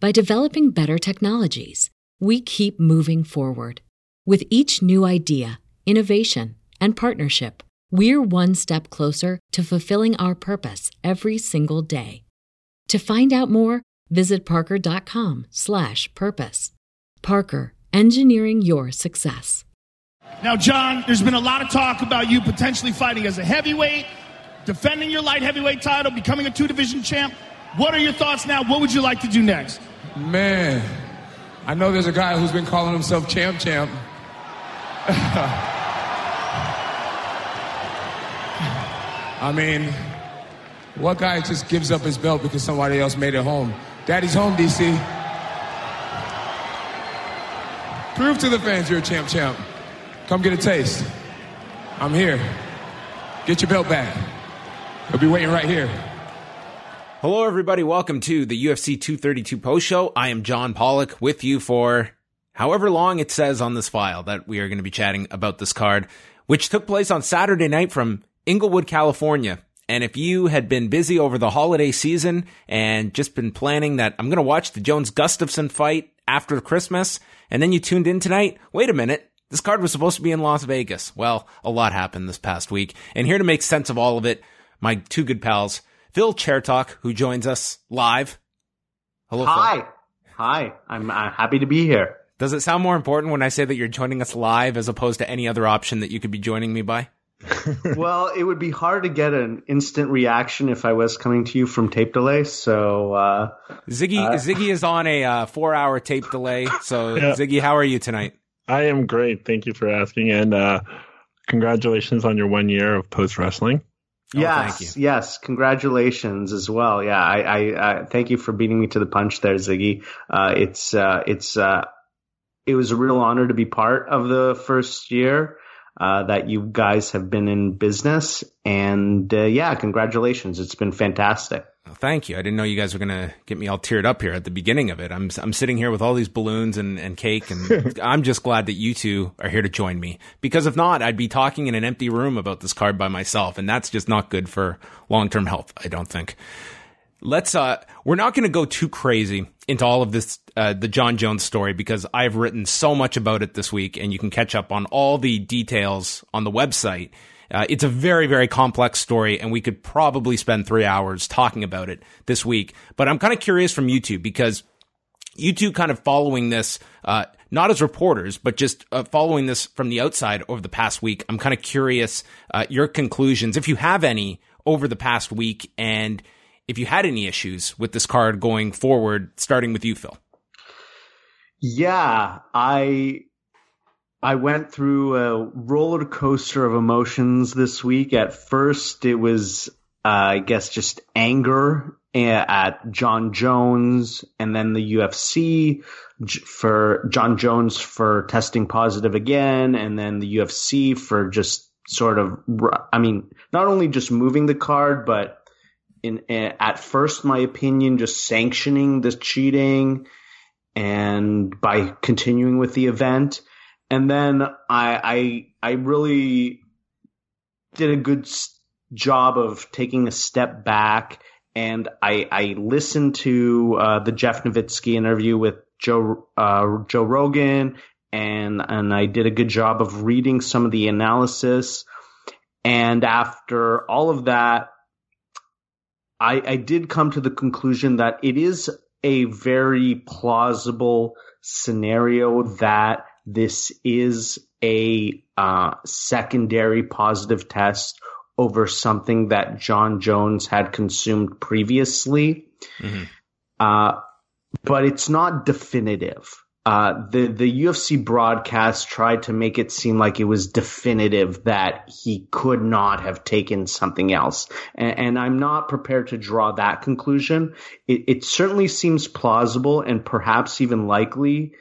by developing better technologies. We keep moving forward. With each new idea, innovation, and partnership, we're one step closer to fulfilling our purpose every single day. To find out more, visit parker.com/purpose. Parker, engineering your success. Now, John, there's been a lot of talk about you potentially fighting as a heavyweight, defending your light heavyweight title, becoming a two-division champ. What are your thoughts now? What would you like to do next? Man, I know there's a guy who's been calling himself champ champ. I mean, what guy just gives up his belt because somebody else made it home? Daddy's home, DC. Prove to the fans you're a champ champ. Come get a taste. I'm here. Get your belt back. He'll be waiting right here. Hello, everybody. Welcome to the UFC 232 post show. I am John Pollock with you for however long it says on this file that we are going to be chatting about this card, which took place on Saturday night from Inglewood, California. And if you had been busy over the holiday season and just been planning that I'm going to watch the Jones Gustafsson fight after Christmas, and then you tuned in tonight, wait a minute. This card was supposed to be in Las Vegas. Well, a lot happened this past week. And here to make sense of all of it, my two good pals, Phil Chertok, who joins us live. Hello, Hi. Phil. Hi. I'm uh, happy to be here. Does it sound more important when I say that you're joining us live as opposed to any other option that you could be joining me by? well, it would be hard to get an instant reaction if I was coming to you from tape delay. So, uh, Ziggy, uh, Ziggy is on a uh, four hour tape delay. So, yeah. Ziggy, how are you tonight? I am great. Thank you for asking. And, uh, congratulations on your one year of post wrestling. Oh, yes, yes, congratulations as well. Yeah, I, I, I, thank you for beating me to the punch there, Ziggy. Uh, it's, uh, it's, uh, it was a real honor to be part of the first year uh, that you guys have been in business. And uh, yeah, congratulations. It's been fantastic. Well, thank you. I didn't know you guys were going to get me all teared up here at the beginning of it. I'm I'm sitting here with all these balloons and, and cake, and I'm just glad that you two are here to join me. Because if not, I'd be talking in an empty room about this card by myself, and that's just not good for long term health. I don't think. Let's. Uh, we're not going to go too crazy into all of this, uh, the Jon Jones story, because I've written so much about it this week, and you can catch up on all the details on the website. Uh, it's a very, very complex story, and we could probably spend three hours talking about it this week. But I'm kind of curious from you two because you two kind of following this, uh, not as reporters, but just uh, following this from the outside over the past week. I'm kind of curious uh, your conclusions, if you have any, over the past week, and if you had any issues with this card going forward, starting with you, Phil. Yeah, I I went through a roller coaster of emotions this week. At first, it was, uh, I guess, just anger at Jon Jones and then the UFC for Jon Jones for testing positive again, and then the UFC for just sort of, I mean, not only just moving the card, but in, at first, my opinion, just sanctioning the cheating and by continuing with the event. And then I, I, I really did a good job of taking a step back and I, I listened to uh, the Jeff Novitzky interview with Joe uh, Joe Rogan, and and I did a good job of reading some of the analysis. And after all of that, I, I did come to the conclusion that it is a very plausible scenario that this is a uh, secondary positive test over something that Jon Jones had consumed previously. Mm-hmm. Uh, but it's not definitive. Uh, the the UFC broadcast tried to make it seem like it was definitive that he could not have taken something else, and, and I'm not prepared to draw that conclusion. It, it certainly seems plausible and perhaps even likely.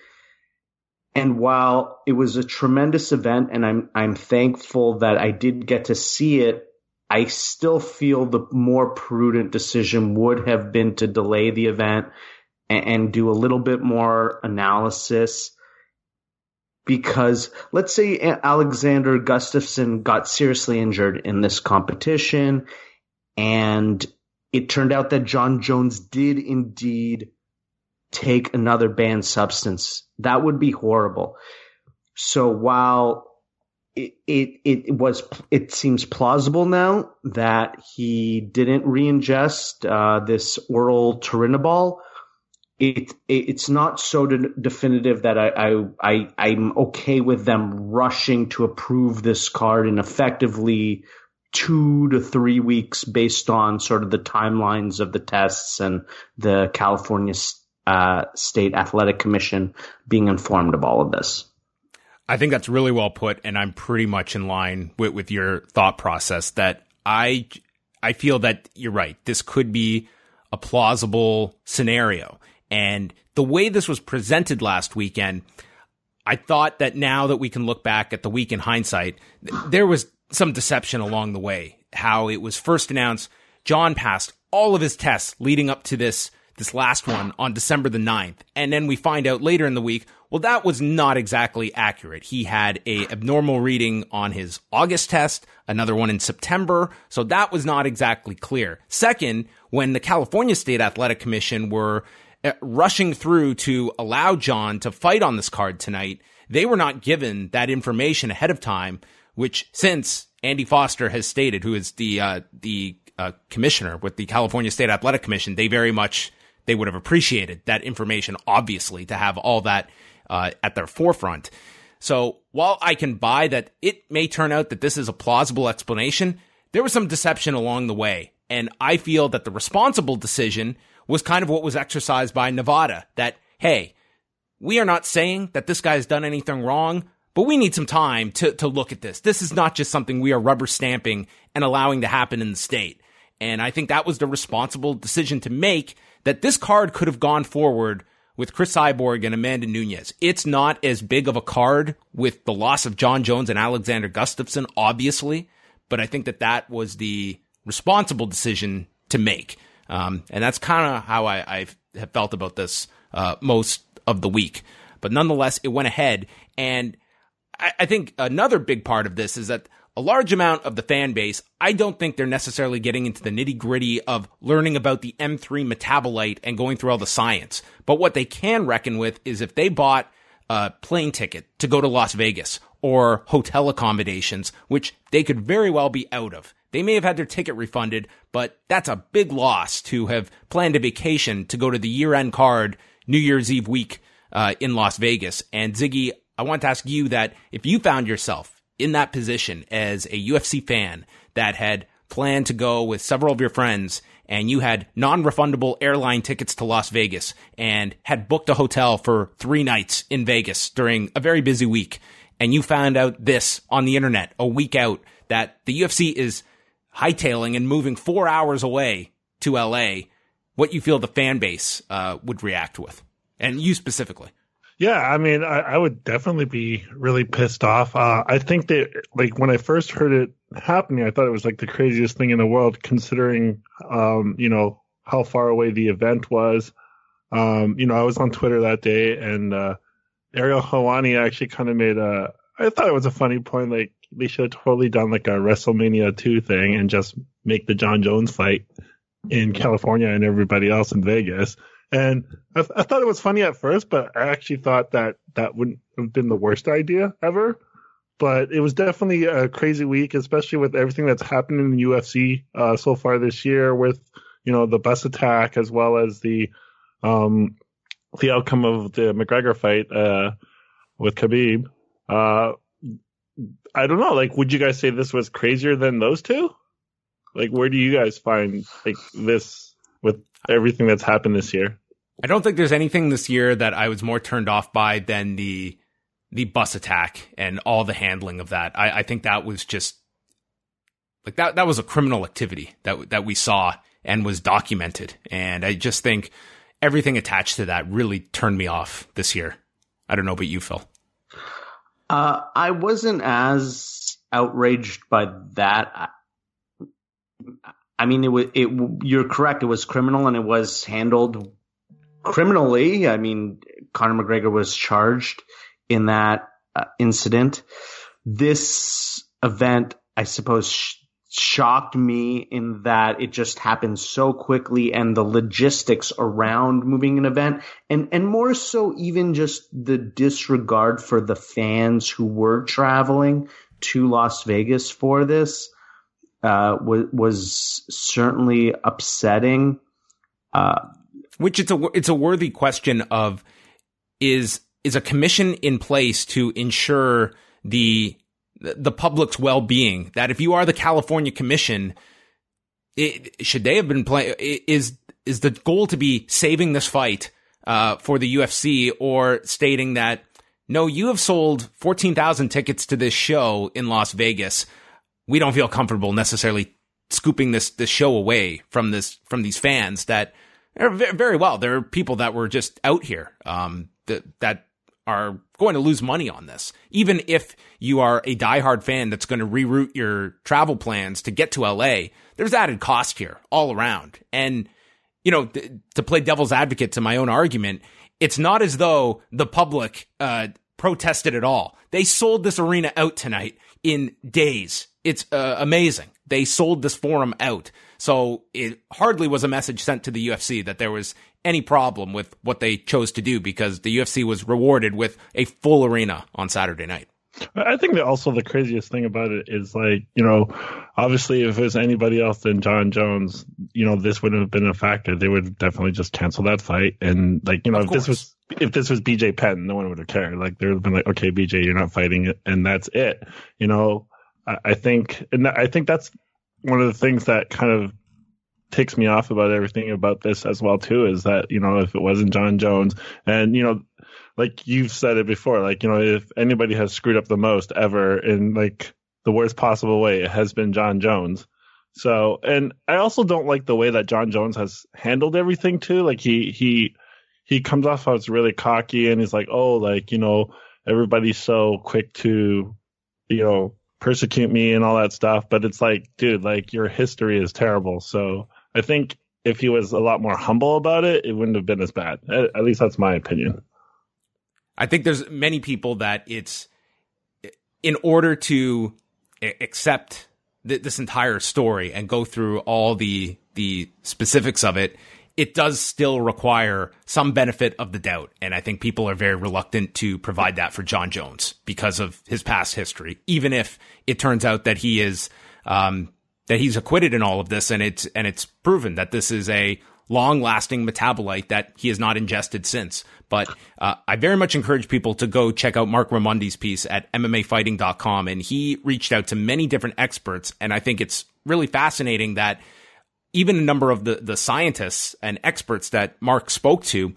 And while it was a tremendous event, and I'm I'm thankful that I did get to see it, I still feel the more prudent decision would have been to delay the event and, and do a little bit more analysis. Because let's say Alexander Gustafsson got seriously injured in this competition and it turned out that Jon Jones did indeed take another banned substance. That would be horrible. So while it, it, it was, it seems plausible now that he didn't re-ingest, uh, this oral turinabol, it, it's not so de- definitive that I, I, I, I'm okay with them rushing to approve this card in effectively two to three weeks based on sort of the timelines of the tests and the California uh, State Athletic Commission being informed of all of this. I think that's really well put, and I'm pretty much in line with, with your thought process that I I feel that you're right. This could be a plausible scenario. And the way this was presented last weekend, I thought that now that we can look back at the week in hindsight, there was some deception along the way. How it was first announced, Jon passed all of his tests leading up to this this last one on December the 9th. And then we find out later in the week, well, that was not exactly accurate. He had a abnormal reading on his August test, another one in September. So that was not exactly clear. Second, when the California State Athletic Commission were uh, rushing through to allow Jon to fight on this card tonight, they were not given that information ahead of time, which since Andy Foster has stated, who is the, uh, the, uh, commissioner with the California State Athletic Commission, they very much, they would have appreciated that information, obviously, to have all that, uh, at their forefront. So while I can buy that it may turn out that this is a plausible explanation, there was some deception along the way. And I feel that the responsible decision was kind of what was exercised by Nevada that, hey, we are not saying that this guy has done anything wrong, but we need some time to, to look at this. This is not just something we are rubber stamping and allowing to happen in the state. And I think that was the responsible decision to make that this card could have gone forward with Cris Cyborg and Amanda Nunes. It's not as big of a card with the loss of Jon Jones and Alexander Gustafsson, obviously, but I think that that was the responsible decision to make. Um, and that's kind of how I, I have felt about this uh, most of the week. But nonetheless, it went ahead. And I, I think another big part of this is that a large amount of the fan base, I don't think they're necessarily getting into the nitty gritty of learning about the M3 metabolite and going through all the science. But what they can reckon with is if they bought a plane ticket to go to Las Vegas or hotel accommodations, which they could very well be out of. They may have had their ticket refunded, but that's a big loss to have planned a vacation to go to the year end card New Year's Eve week uh, in Las Vegas. And Ziggy, I want to ask you that if you found yourself in that position as a UFC fan that had planned to go with several of your friends and you had non-refundable airline tickets to Las Vegas and had booked a hotel for three nights in Vegas during a very busy week and you found out this on the internet a week out that the UFC is hightailing and moving four hours away to LA, what you feel the fan base uh, would react with, and you specifically. Yeah, I mean, I, I would definitely be really pissed off. Uh, I think that, like, when I first heard it happening, I thought it was like the craziest thing in the world, considering, um, you know, how far away the event was. Um, you know, I was on Twitter that day, and uh, Ariel Helwani actually kind of made a. I thought it was a funny point, like they should have totally done like a WrestleMania 2 thing and just make the Jon Jones fight in California and everybody else in Vegas. And I, I, thought it was funny at first, but I actually thought that that wouldn't have been the worst idea ever. But it was definitely a crazy week, especially with everything that's happened in the UFC uh, so far this year, with you know the bus attack as well as the um, the outcome of the McGregor fight. Uh, with Khabib. Uh, I don't know. Like, would you guys say this was crazier than those two? Like, where do you guys find like this with everything that's happened this year? I don't think there's anything this year that I was more turned off by than the the bus attack and all the handling of that. I, I think that was just like that. That was a criminal activity that that we saw and was documented. And I just think everything attached to that really turned me off this year. I don't know about you, Phil. Uh, I wasn't as outraged by that. I mean, it was it. You're correct. It was criminal and it was handled criminally. I mean, Conor McGregor was charged in that uh, incident. This event, I suppose, sh- shocked me in that it just happened so quickly and the logistics around moving an event and and more so even just the disregard for the fans who were traveling to Las Vegas for this uh, was was certainly upsetting. Uh, Which it's a it's a worthy question of is is a commission in place to ensure the the public's well-being that if you are the California Commission, it, should they have been playing? Is is the goal to be saving this fight uh, for the UFC or stating that no, you have sold fourteen thousand tickets to this show in Las Vegas. We don't feel comfortable necessarily scooping this this show away from this from these fans that are very well. There are people that were just out here um, that that are going to lose money on this. Even if you are a diehard fan that's going to reroute your travel plans to get to LA, there's added cost here all around. And, you know, th- to play devil's advocate to my own argument, it's not as though the public uh, protested at all. They sold this arena out tonight in days. It's uh, amazing. They sold this forum out. So it hardly was a message sent to the UFC that there was any problem with what they chose to do because the UFC was rewarded with a full arena on Saturday night. I think that also the craziest thing about it is like, you know, obviously if it was anybody else than Jon Jones, you know, this wouldn't have been a factor. They would definitely just cancel that fight. And like, you know, if this was if this was BJ Penn, no one would have cared. Like there would have been like, okay, BJ, you're not fighting it, and that's it. You know, I, think, and I think that's one of the things that kind of takes me off about everything about this as well too is that you know if it wasn't Jon Jones and you know like you've said it before like you know if anybody has screwed up the most ever in like the worst possible way it has been Jon Jones. So and I also don't like the way that Jon Jones has handled everything too. Like he he he comes off as really cocky and he's like oh like you know everybody's so quick to you know persecute me and all that stuff but it's like dude like your history is terrible so I think if he was a lot more humble about it, it wouldn't have been as bad. At, at least that's my opinion. I think there's many people that it's in order to accept th- this entire story and go through all the the specifics of it, it does still require some benefit of the doubt. And I think people are very reluctant to provide that for Jon Jones because of his past history, even if it turns out that he is um, that he's acquitted in all of this, and it's and it's proven that this is a long lasting metabolite that he has not ingested since. But uh, I very much encourage people to go check out Mark Raimondi's piece at MMAfighting.com. And he reached out to many different experts. And I think it's really fascinating that even a number of the, the scientists and experts that Mark spoke to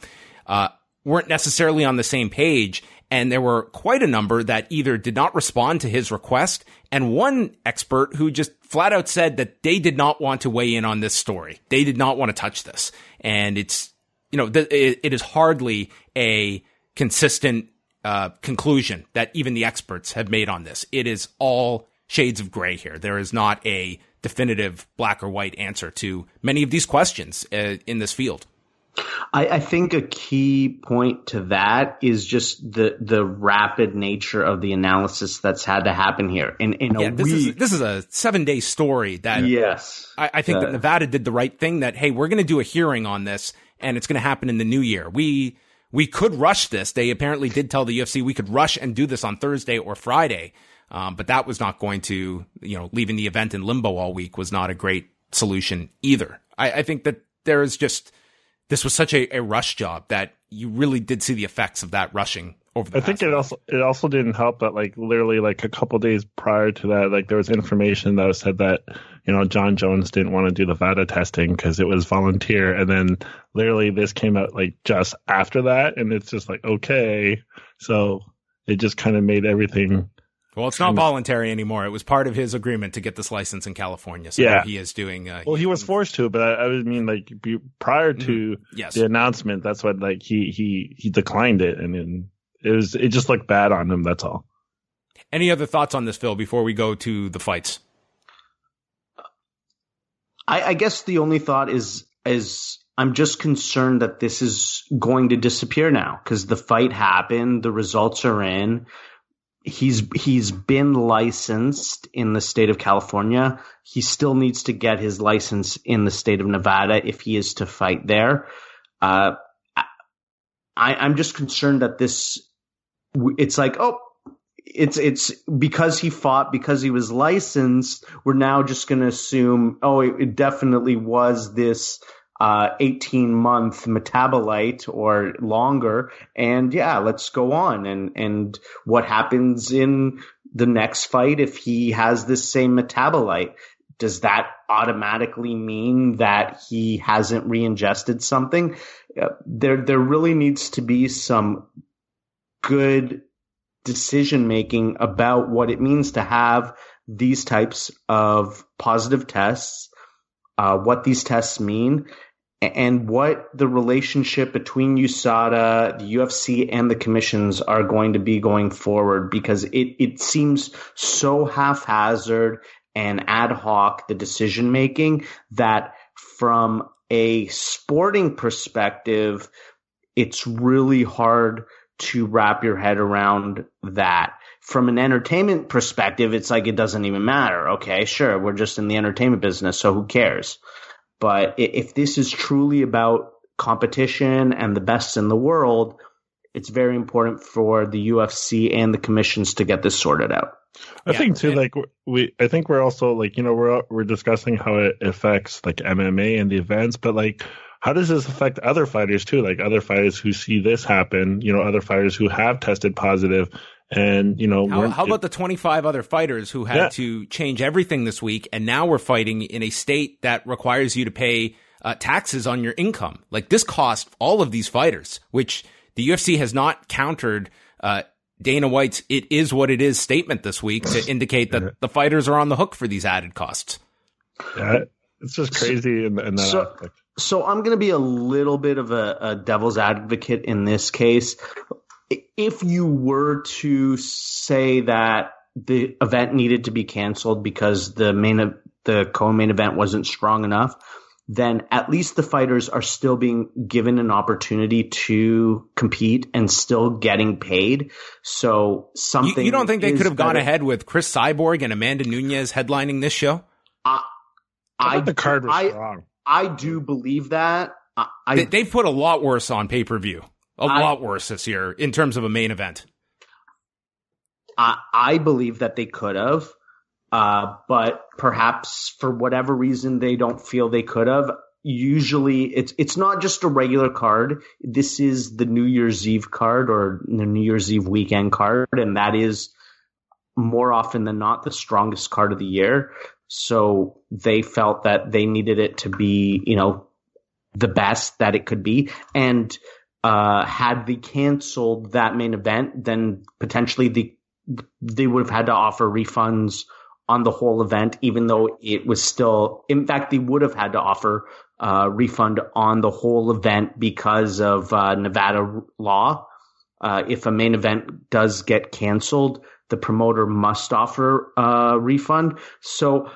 uh, weren't necessarily on the same page. And there were quite a number that either did not respond to his request, and one expert who just flat out said that they did not want to weigh in on this story. They did not want to touch this. And it's, you know, th- it, is hardly a consistent uh, conclusion that even the experts have made on this. It is all shades of gray here. There is not a definitive black or white answer to many of these questions uh, in this field. I, I, think a key point to that is just the the rapid nature of the analysis that's had to happen here. In in yeah, a this week, is this is a seven day story that yes, I, I think that Nevada did the right thing. That hey, we're going to do a hearing on this, and it's going to happen in the new year. We we could rush this. They apparently did tell the UFC we could rush and do this on Thursday or Friday, um, but that was not going to you know leaving the event in limbo all week was not a great solution either. I, I think that there is just this was such a, a rush job that you really did see the effects of that rushing over the I think it week. also it also didn't help that like literally like a couple days prior to that, like there was information that said that you know Jon Jones didn't want to do the VADA testing because it was volunteer, and then literally this came out like just after that, and it's just like okay, so it just kind of made everything. Well, it's not voluntary anymore. It was part of his agreement to get this license in California. So Yeah. he is doing. Uh, Well, he was forced to, but I, I mean like be, prior to yes. the announcement, that's what like he he he declined it, and then it was it just looked bad on him. That's all. Any other thoughts on this, Phil? Before we go to the fights. I, I guess the only thought is is I'm just concerned that this is going to disappear now because the fight happened, the results are in. He's he's been licensed in the state of California. He still needs to get his license in the state of Nevada if he is to fight there. Uh, I, I'm just concerned that this. It's like oh, it's it's because he fought because he was licensed we're now just going to assume oh it, it definitely was this uh 18 month metabolite or longer. And yeah let's go on. And and what happens in the next fight if he has this same metabolite? Does that automatically mean that he hasn't re-ingested something? Uh, there there really needs to be some good decision making about what it means to have these types of positive tests, uh, what these tests mean, and what the relationship between USADA, the UFC, and the commissions are going to be going forward because it, it seems so haphazard and ad hoc, the decision making, that from a sporting perspective, it's really hard to wrap your head around that. From an entertainment perspective, it's like it doesn't even matter. Okay, sure, we're just in the entertainment business, so who cares? But if this is truly about competition and the best in the world, it's very important for the UFC and the commissions to get this sorted out. I Yeah, think too, and- like we, I think we're also like you know we're we're discussing how it affects like MMA and the events, but like how does this affect other fighters too? Like other fighters who see this happen, you know, other fighters who have tested positive, and you know, How, how about the 25 other fighters who had Yeah. to change everything this week, and now we're fighting in a state that requires you to pay uh, taxes on your income? Like this cost all of these fighters, which the UFC has not countered. Uh, Dana White's "it is what it is" statement this week to indicate that the fighters are on the hook for these added costs. Yeah, it's just crazy in, in that So- aspect. So I'm going to be a little bit of a, a devil's advocate in this case. If you were to say that the event needed to be canceled because the main the co-main event wasn't strong enough, then at least the fighters are still being given an opportunity to compete and still getting paid. So You, something you don't think they could have gone better. ahead with Cris Cyborg and Amanda Nunes headlining this show? I I thought the card was I, strong. I do believe that. I, I They, they've put a lot worse on pay per view. A I- lot worse this year in terms of a main event. I, I believe that they could have, uh, but perhaps for whatever reason they don't feel they could have. Usually, it's it's not just a regular card. This is the New Year's Eve card or the New Year's Eve weekend card, and that is more often than not the strongest card of the year. So they felt that they needed it to be, you know, the best that it could be, and uh, had they canceled that main event, then potentially the they would have had to offer refunds on the whole event, even though it was still, in fact, they would have had to offer uh, refund on the whole event because of uh, Nevada law. Uh, if a main event does get canceled, the promoter must offer a refund. So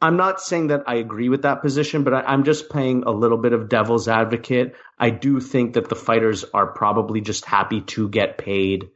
I'm not saying that I agree with that position, but I, I'm just playing a little bit of devil's advocate. I do think that the fighters are probably just happy to get paid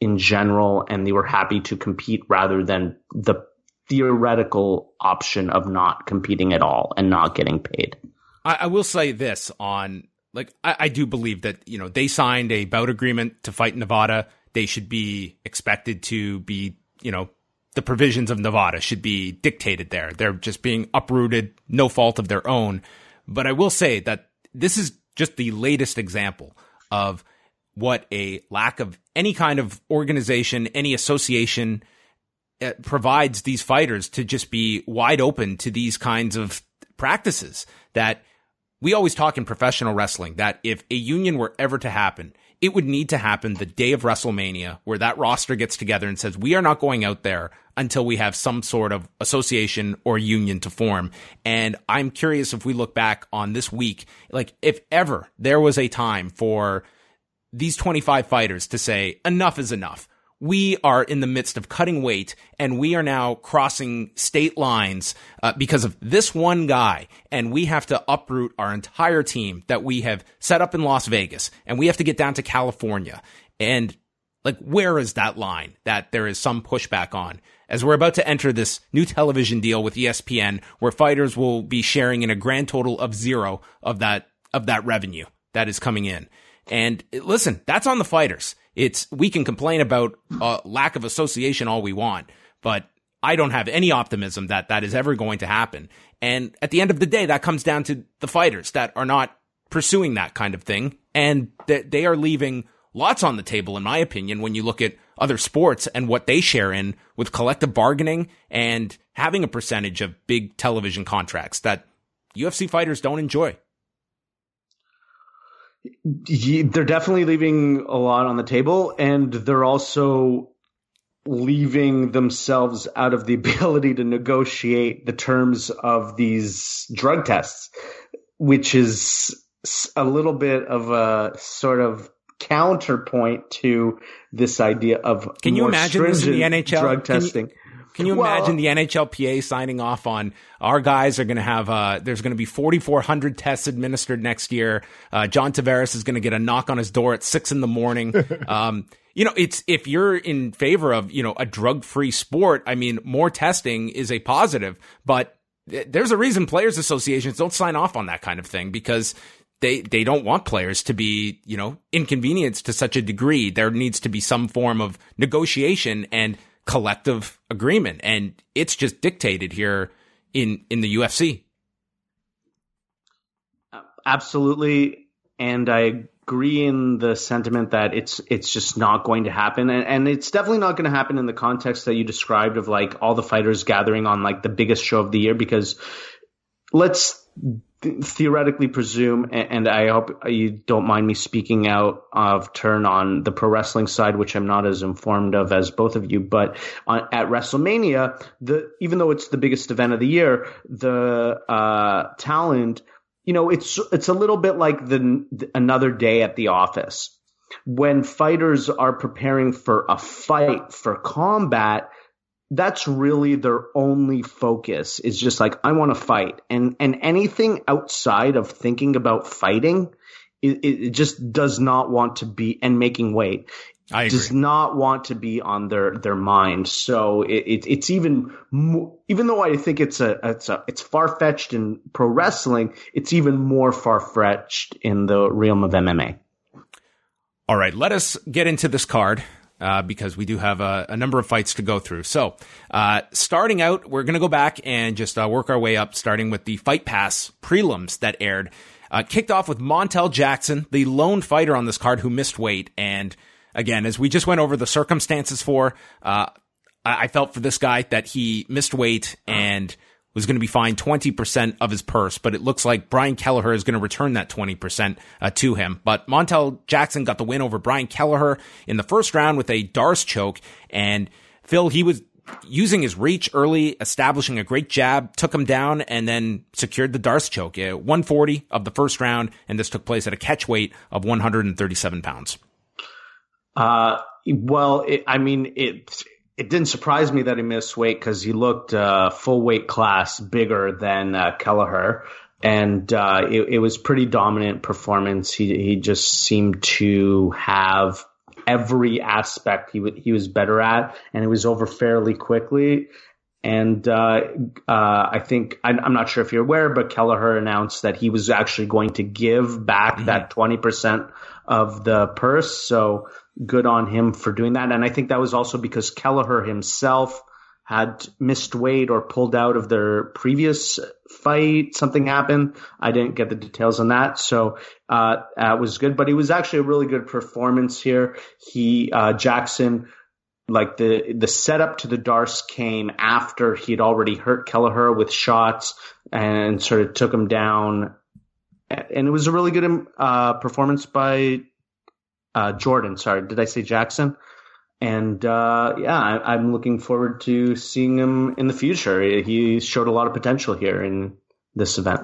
in general, and they were happy to compete rather than the theoretical option of not competing at all and not getting paid. I, I will say this on like I, I do believe that you know they signed a bout agreement to fight Nevada. They should be expected to be you know the provisions of Nevada should be dictated there. They're just being uprooted, no fault of their own. But I will say that this is just the latest example of what a lack of any kind of organization, any association uh, provides these fighters to just be wide open to these kinds of practices that we always talk in professional wrestling that if a union were ever to happen, it would need to happen the day of WrestleMania where that roster gets together and says, we are not going out there until we have some sort of association or union to form. And I'm curious if we look back on this week, like if ever there was a time for these 25 fighters to say, enough is enough we are in the midst of cutting weight and we are now crossing state lines uh, because of this one guy. And we have to uproot our entire team that we have set up in Las Vegas and we have to get down to California. And like where is that line that there is some pushback on? As we're about to enter this new television deal with ESPN where fighters will be sharing in a grand total of zero of that of that revenue that is coming in. And listen that's on the fighters it's we can complain about uh, lack of association all we want, but I don't have any optimism that that is ever going to happen. And at the end of the day, that comes down to the fighters that are not pursuing that kind of thing, and that they are leaving lots on the table, in my opinion, when you look at other sports and what they share in with collective bargaining and having a percentage of big television contracts that UFC fighters don't enjoy they're definitely leaving a lot on the table, and they're also leaving themselves out of the ability to negotiate the terms of these drug tests, which is a little bit of a sort of counterpoint to this idea of can you imagine this in the NHL drug testing. Can you, can you well, imagine the NHLPA signing off on our guys are going to have, uh, there's going to be 4,400 tests administered next year. Uh, John Tavares is going to get a knock on his door at six in the morning. um, you know, it's, if you're in favor of, you know, a drug free sport, I mean, more testing is a positive, but there's a reason players associations don't sign off on that kind of thing because they they don't want players to be you know inconvenienced to such a degree. There needs to be some form of negotiation, and collective agreement, and it's just dictated here in in the UFC. Absolutely, and I agree in the sentiment that it's it's just not going to happen, and, and it's definitely not going to happen in the context that you described of like all the fighters gathering on like the biggest show of the year. Because let's theoretically presume, and I hope you don't mind me speaking out of turn on the pro wrestling side, which I'm not as informed of as both of you. But on, at WrestleMania, the even though it's the biggest event of the year, the uh, talent, you know, it's it's a little bit like the another day at the office when fighters are preparing for a fight for combat that's really their only focus is just like I want to fight. And and anything outside of thinking about fighting it, it just does not want to be and making weight I does not want to be on their their mind. So it, it it's even mo- even though I think it's a it's a it's far fetched in pro wrestling it's even more far fetched in the realm of MMA all right let us get into this card uh, because we do have a, a, number of fights to go through. So, uh, starting out, we're going to go back and just uh, work our way up, starting with the Fight Pass prelims that aired. Uh, kicked off with Montel Jackson, the lone fighter on this card who missed weight. And again, as we just went over the circumstances for, uh, I-, I felt for this guy that he missed weight and was going to be fined 20% of his purse, but it looks like Brian Kelleher is going to return that 20% uh, to him. But Montel Jackson got the win over Brian Kelleher in the first round with a D'Arce choke. And Phil, he was using his reach early, establishing a great jab, took him down, and then secured the D'Arce choke. at 140 of the first round, and this took place at a catch weight of 137 pounds. Uh, well, it, I mean, it it didn't surprise me that he missed weight because he looked uh, full weight class bigger than uh, Kelleher, and uh, it, it, was pretty dominant performance. He he just seemed to have every aspect he w- he was better at, and it was over fairly quickly. And uh, uh, I think I, am not sure if you're aware, but Kelleher announced that he was actually going to give back mm-hmm. that 20 percent of the purse. So good on him for doing that. And I think that was also because Kelleher himself had missed weight or pulled out of their previous fight. Something happened. I didn't get the details on that. So, uh, that was good, but it was actually a really good performance here. He, uh, Jackson, like the, the setup to the D'Arce came after he'd already hurt Kelleher with shots and sort of took him down. And it was a really good, uh, performance by, uh, Jordan. Sorry. Did I say Jackson? and uh, yeah, I, am looking forward to seeing him in the future. He showed a lot of potential here in this event.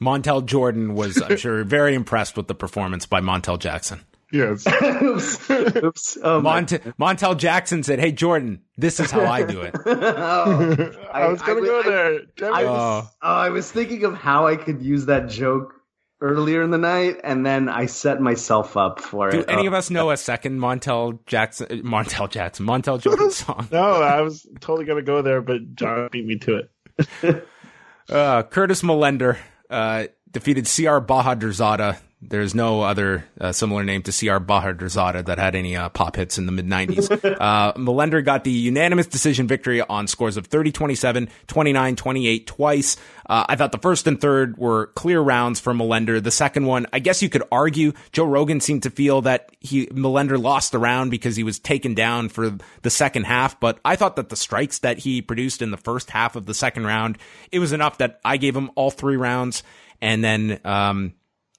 Montell Jordan was, I'm sure, very impressed with the performance by Montel Jackson. Yes. oops. oops. Oh Mont- Montel Jackson said, "Hey Jordan, this is how I do it." oh, I, I, was gonna I, go there. I, was, oh. oh, I was thinking of how I could use that joke earlier in the night, and then I set myself up for Do it. Do any oh. of us know a second Montel Jackson, Montel Jackson, Montel Jordan song? no, I was totally gonna go there, but John beat me to it. uh, Curtis Millender uh, defeated CR Bahadurzada there's no other uh, similar name to CR Bahadurzada that had any uh, pop hits in the mid 90s. uh, Millender got the unanimous decision victory on scores of 30 27, 29 28 twice. Uh, I thought the first and third were clear rounds for Millender. The second one, I guess you could argue Joe Rogan seemed to feel that he Millender lost the round because he was taken down for the second half. But I thought that the strikes that he produced in the first half of the second round, it was enough that I gave him all three rounds. And then, um,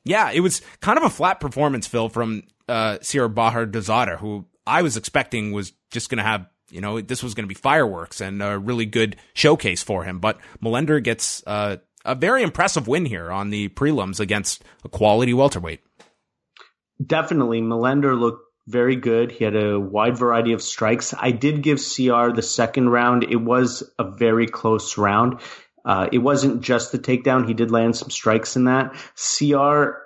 yeah, it was kind of a flat performance, Phil, from uh, CR Bahadurzada, who I was expecting was just going to have, you know, this was going to be fireworks and a really good showcase for him. But Millender gets uh, a very impressive win here on the prelims against a quality welterweight. Definitely. Millender looked very good. He had a wide variety of strikes. I did give CR the second round. It was a very close round. Uh, it wasn't just the takedown. He did land some strikes in that. CR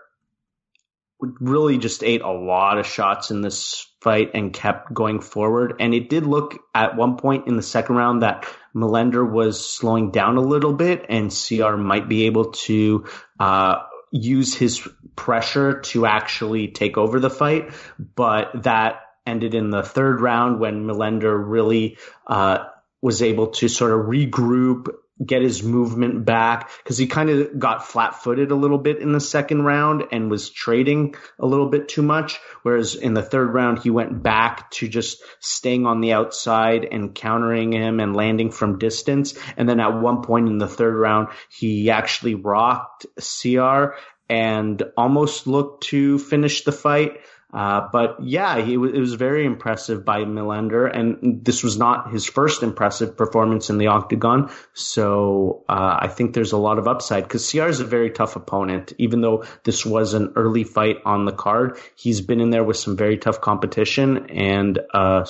really just ate a lot of shots in this fight and kept going forward. And it did look at one point in the second round that Millender was slowing down a little bit and CR might be able to, uh, use his pressure to actually take over the fight. But that ended in the third round when Millender really, uh, was able to sort of regroup get his movement back because he kind of got flat footed a little bit in the second round and was trading a little bit too much. Whereas in the third round, he went back to just staying on the outside and countering him and landing from distance. And then at one point in the third round, he actually rocked CR and almost looked to finish the fight. Uh, but yeah, he w- it was very impressive by Millender, and this was not his first impressive performance in the octagon. So uh, I think there's a lot of upside because CR is a very tough opponent. Even though this was an early fight on the card, he's been in there with some very tough competition, and uh,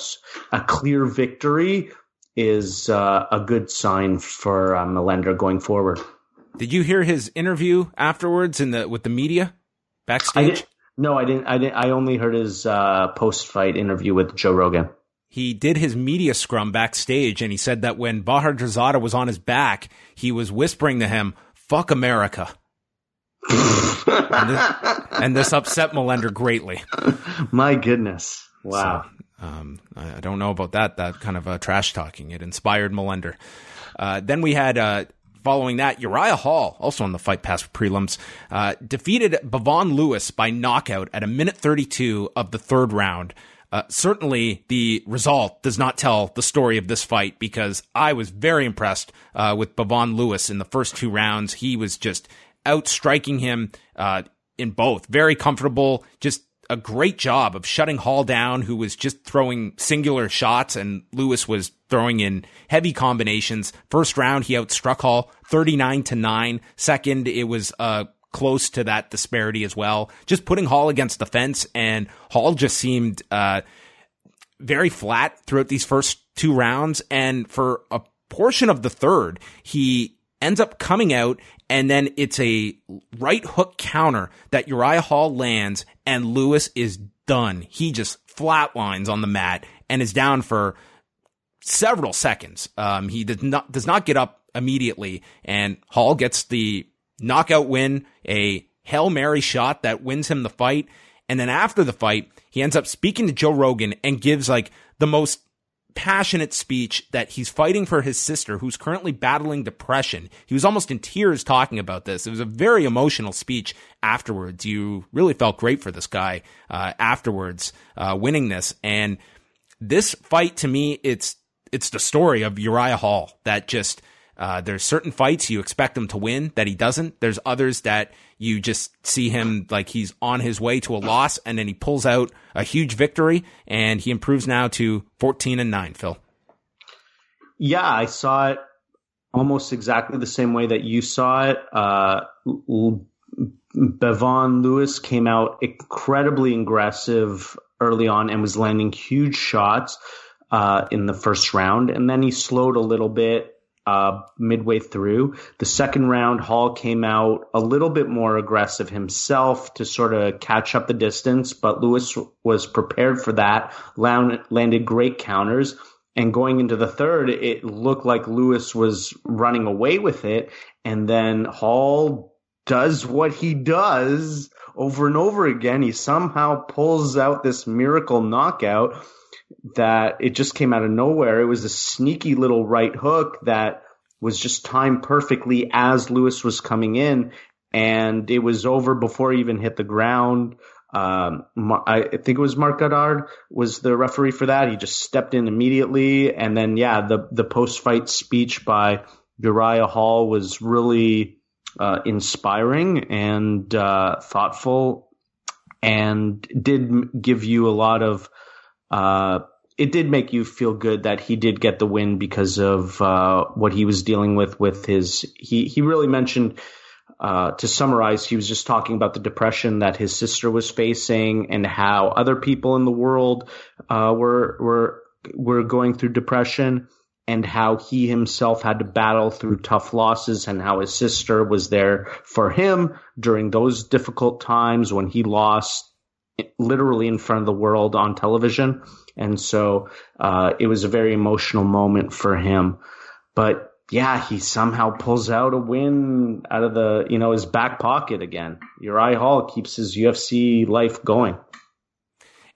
a clear victory is uh, a good sign for uh, Millender going forward. Did you hear his interview afterwards in the with the media backstage? No, I didn't. I didn't. I only heard his uh, post-fight interview with Joe Rogan. He did his media scrum backstage, and he said that when Bahadurzada was on his back, he was whispering to him, "Fuck America." and, this, and, this, upset Millender greatly. My goodness! Wow. So, um, I don't know about that. That kind of uh, trash talking. It inspired Millender. Uh, then we had uh, Following that, Uriah Hall, also on the Fight Pass prelims, uh, defeated Bevon Lewis by knockout at a minute 32 of the third round. Uh, certainly, the result does not tell the story of this fight because I was very impressed uh, with Bevon Lewis in the first two rounds. He was just outstriking him uh, in both. Very comfortable, just a great job of shutting Hall down, who was just throwing singular shots, and Lewis was throwing in heavy combinations. First round, he outstruck Hall 39 to 9. Second, it was uh, close to that disparity as well. Just putting Hall against the fence, and Hall just seemed uh, very flat throughout these first two rounds. And for a portion of the third, he ends up coming out and then it's a right hook counter that Uriah Hall lands and Lewis is done. He just flatlines on the mat and is down for several seconds. Um, he does not, does not get up immediately and Hall gets the knockout win, a Hail Mary shot that wins him the fight. And then after the fight, he ends up speaking to Joe Rogan and gives like the most passionate speech that he's fighting for his sister who's currently battling depression. He was almost in tears talking about this. It was a very emotional speech afterwards. You really felt great for this guy uh, afterwards, uh, winning this. And this fight to me, it's it's the story of Uriah Hall that just uh, there's certain fights you expect him to win that he doesn't. There's others that you just see him like he's on his way to a loss and then he pulls out a huge victory and he improves now to 14 and 9, Phil. Yeah, I saw it almost exactly the same way that you saw it. Uh, Bevon Lewis came out incredibly aggressive early on and was landing huge shots uh, in the first round. And then he slowed a little bit uh, midway through. The second round, Hall came out a little bit more aggressive himself to sort of catch up the distance, but Lewis was prepared for that, landed great counters. And going into the third, it looked like Lewis was running away with it. And then Hall does what he does over and over again. He somehow pulls out this miracle knockout that it just came out of nowhere. It was a sneaky little right hook that was just timed perfectly as Lewis was coming in, and it was over before he even hit the ground. Um, I think it was Marc Goddard was the referee for that. He just stepped in immediately, and then yeah, the the post fight speech by Uriah Hall was really uh, inspiring and uh, thoughtful, and did give you a lot of uh, it did make you feel good that he did get the win because of uh, what he was dealing with with his he he really mentioned uh, to summarize he was just talking about the depression that his sister was facing and how other people in the world uh, were were were going through depression and how he himself had to battle through tough losses and how his sister was there for him during those difficult times when he lost literally in front of the world on television and so uh, it was a very emotional moment for him. But yeah, he somehow pulls out a win out of the, you know, his back pocket again. Uriah Hall keeps his UFC life going.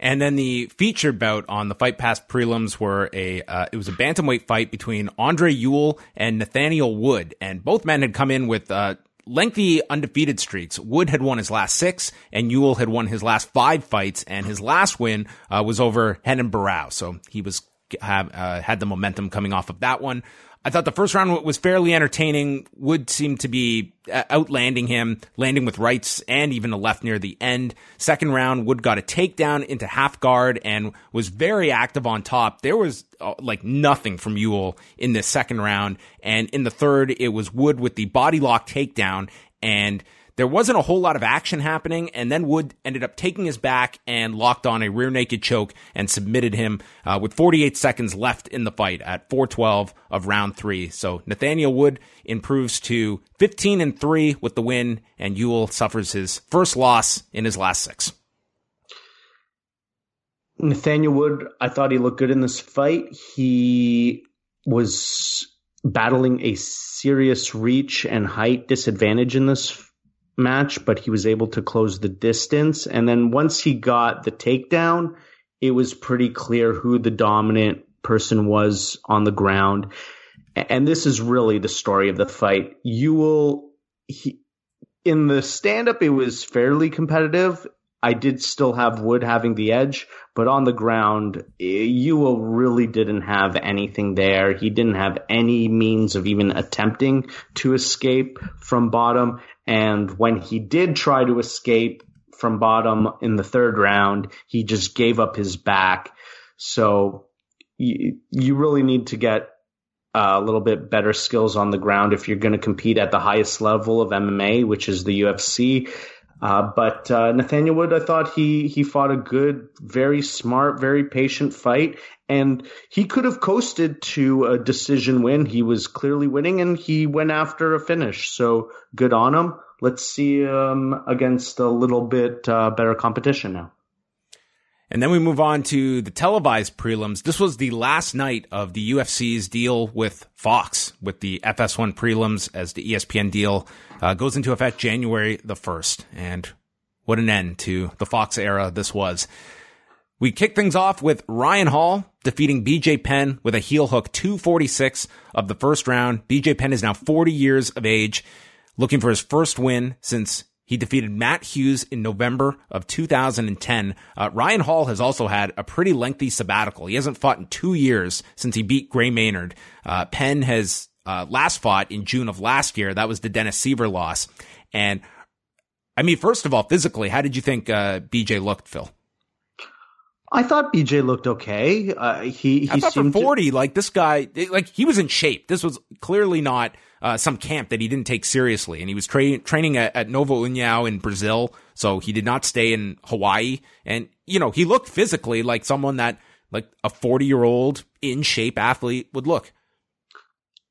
And then the featured bout on the Fight Pass prelims were a uh, it was a bantamweight fight between Andre Ewell and Nathaniel Wood, and both men had come in with uh, lengthy undefeated streaks. Wood had won his last six, and Ewell had won his last five fights, and his last win uh, was over Renan Barão. So he was have uh, had the momentum coming off of that one. I thought the first round was fairly entertaining. Wood seemed to be uh, outlanding him, landing with rights and even a left near the end. Second round, Wood got a takedown into half guard and was very active on top. There was uh, like nothing from Ewell in this second round. And in the third, it was Wood with the body lock takedown and there wasn't a whole lot of action happening, and then Wood ended up taking his back and locked on a rear naked choke and submitted him uh, with 48 seconds left in the fight at 412 of round three. So Nathaniel Wood improves to 15 and three with the win, and Ewell suffers his first loss in his last six. Nathaniel Wood, I thought he looked good in this fight. He was battling a serious reach and height disadvantage in this match, but he was able to close the distance. And then once he got the takedown, it was pretty clear who the dominant person was on the ground. And this is really the story of the fight. Ewell, he, in the stand up, it was fairly competitive. I did still have Wood having the edge, but on the ground, eh, Ewell really didn't have anything there. He didn't have any means of even attempting to escape from bottom. And when he did try to escape from bottom in the third round, he just gave up his back. So you, you really need to get a little bit better skills on the ground if you're going to compete at the highest level of MMA, which is the UFC. Uh, but uh, Nathaniel Wood, I thought he he fought a good, very smart, very patient fight, and he could have coasted to a decision win. He was clearly winning, and he went after a finish. So good on him. Let's see him against a little bit uh, better competition now. And then we move on to the televised prelims. This was the last night of the UFC's deal with Fox, with the FS1 prelims as the ESPN deal uh, goes into effect January the 1st. And what an end to the Fox era this was. We kick things off with Ryan Hall defeating BJ Penn with a heel hook 246 of the first round. BJ Penn is now 40 years of age, looking for his first win since he defeated Matt Hughes in November of 2010. Uh, Ryan Hall has also had a pretty lengthy sabbatical. He hasn't fought in two years since he beat Gray Maynard. Uh, Penn has uh, last fought in June of last year. That was the Dennis Siver loss. And I mean, first of all, physically, how did you think uh, BJ looked, Phil? I thought BJ looked okay. Uh, he he I thought for forty, to- like this guy, like he was in shape. This was clearly not uh, some camp that he didn't take seriously, and he was tra- training at, at Nova União in Brazil, so he did not stay in Hawaii. And you know, he looked physically like someone that like a forty year old in shape athlete would look.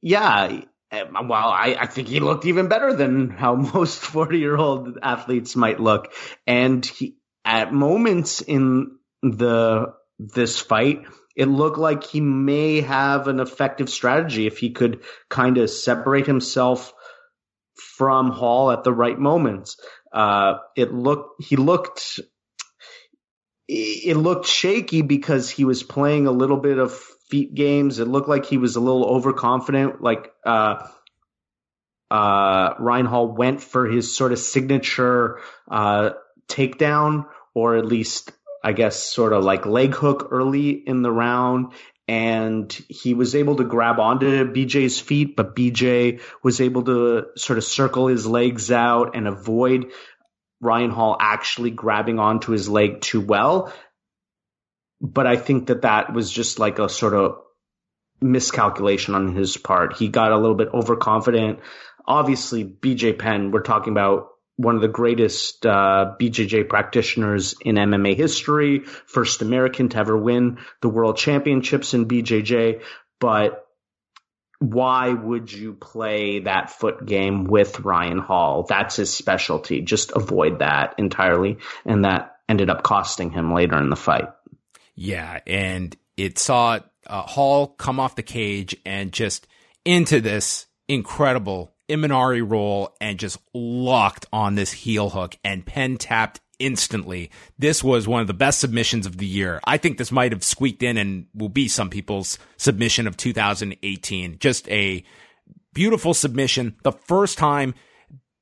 Yeah, eh, well, I, I think he looked even better than how most forty year old athletes might look, and he at moments in the this fight, it looked like he may have an effective strategy if he could kind of separate himself from Hall at the right moments. Uh, it looked he looked it looked shaky because he was playing a little bit of feet games. It looked like he was a little overconfident. Like uh, uh, Ryan Hall went for his sort of signature uh, takedown, or at least I guess, sort of like leg hook early in the round. And he was able to grab onto BJ's feet, but BJ was able to sort of circle his legs out and avoid Ryan Hall actually grabbing onto his leg too well. But I think that that was just like a sort of miscalculation on his part. He got a little bit overconfident. Obviously, BJ Penn, we're talking about one of the greatest uh, BJJ practitioners in MMA history, first American to ever win the world championships in BJJ. But why would you play that foot game with Ryan Hall? That's his specialty. Just avoid that entirely. And that ended up costing him later in the fight. Yeah. And it saw uh, Hall come off the cage and just into this incredible Imanari roll and just locked on this heel hook and Penn tapped instantly. This was one of the best submissions of the year. I think this might have squeaked in and will be some people's submission of 2018. Just a beautiful submission. The first time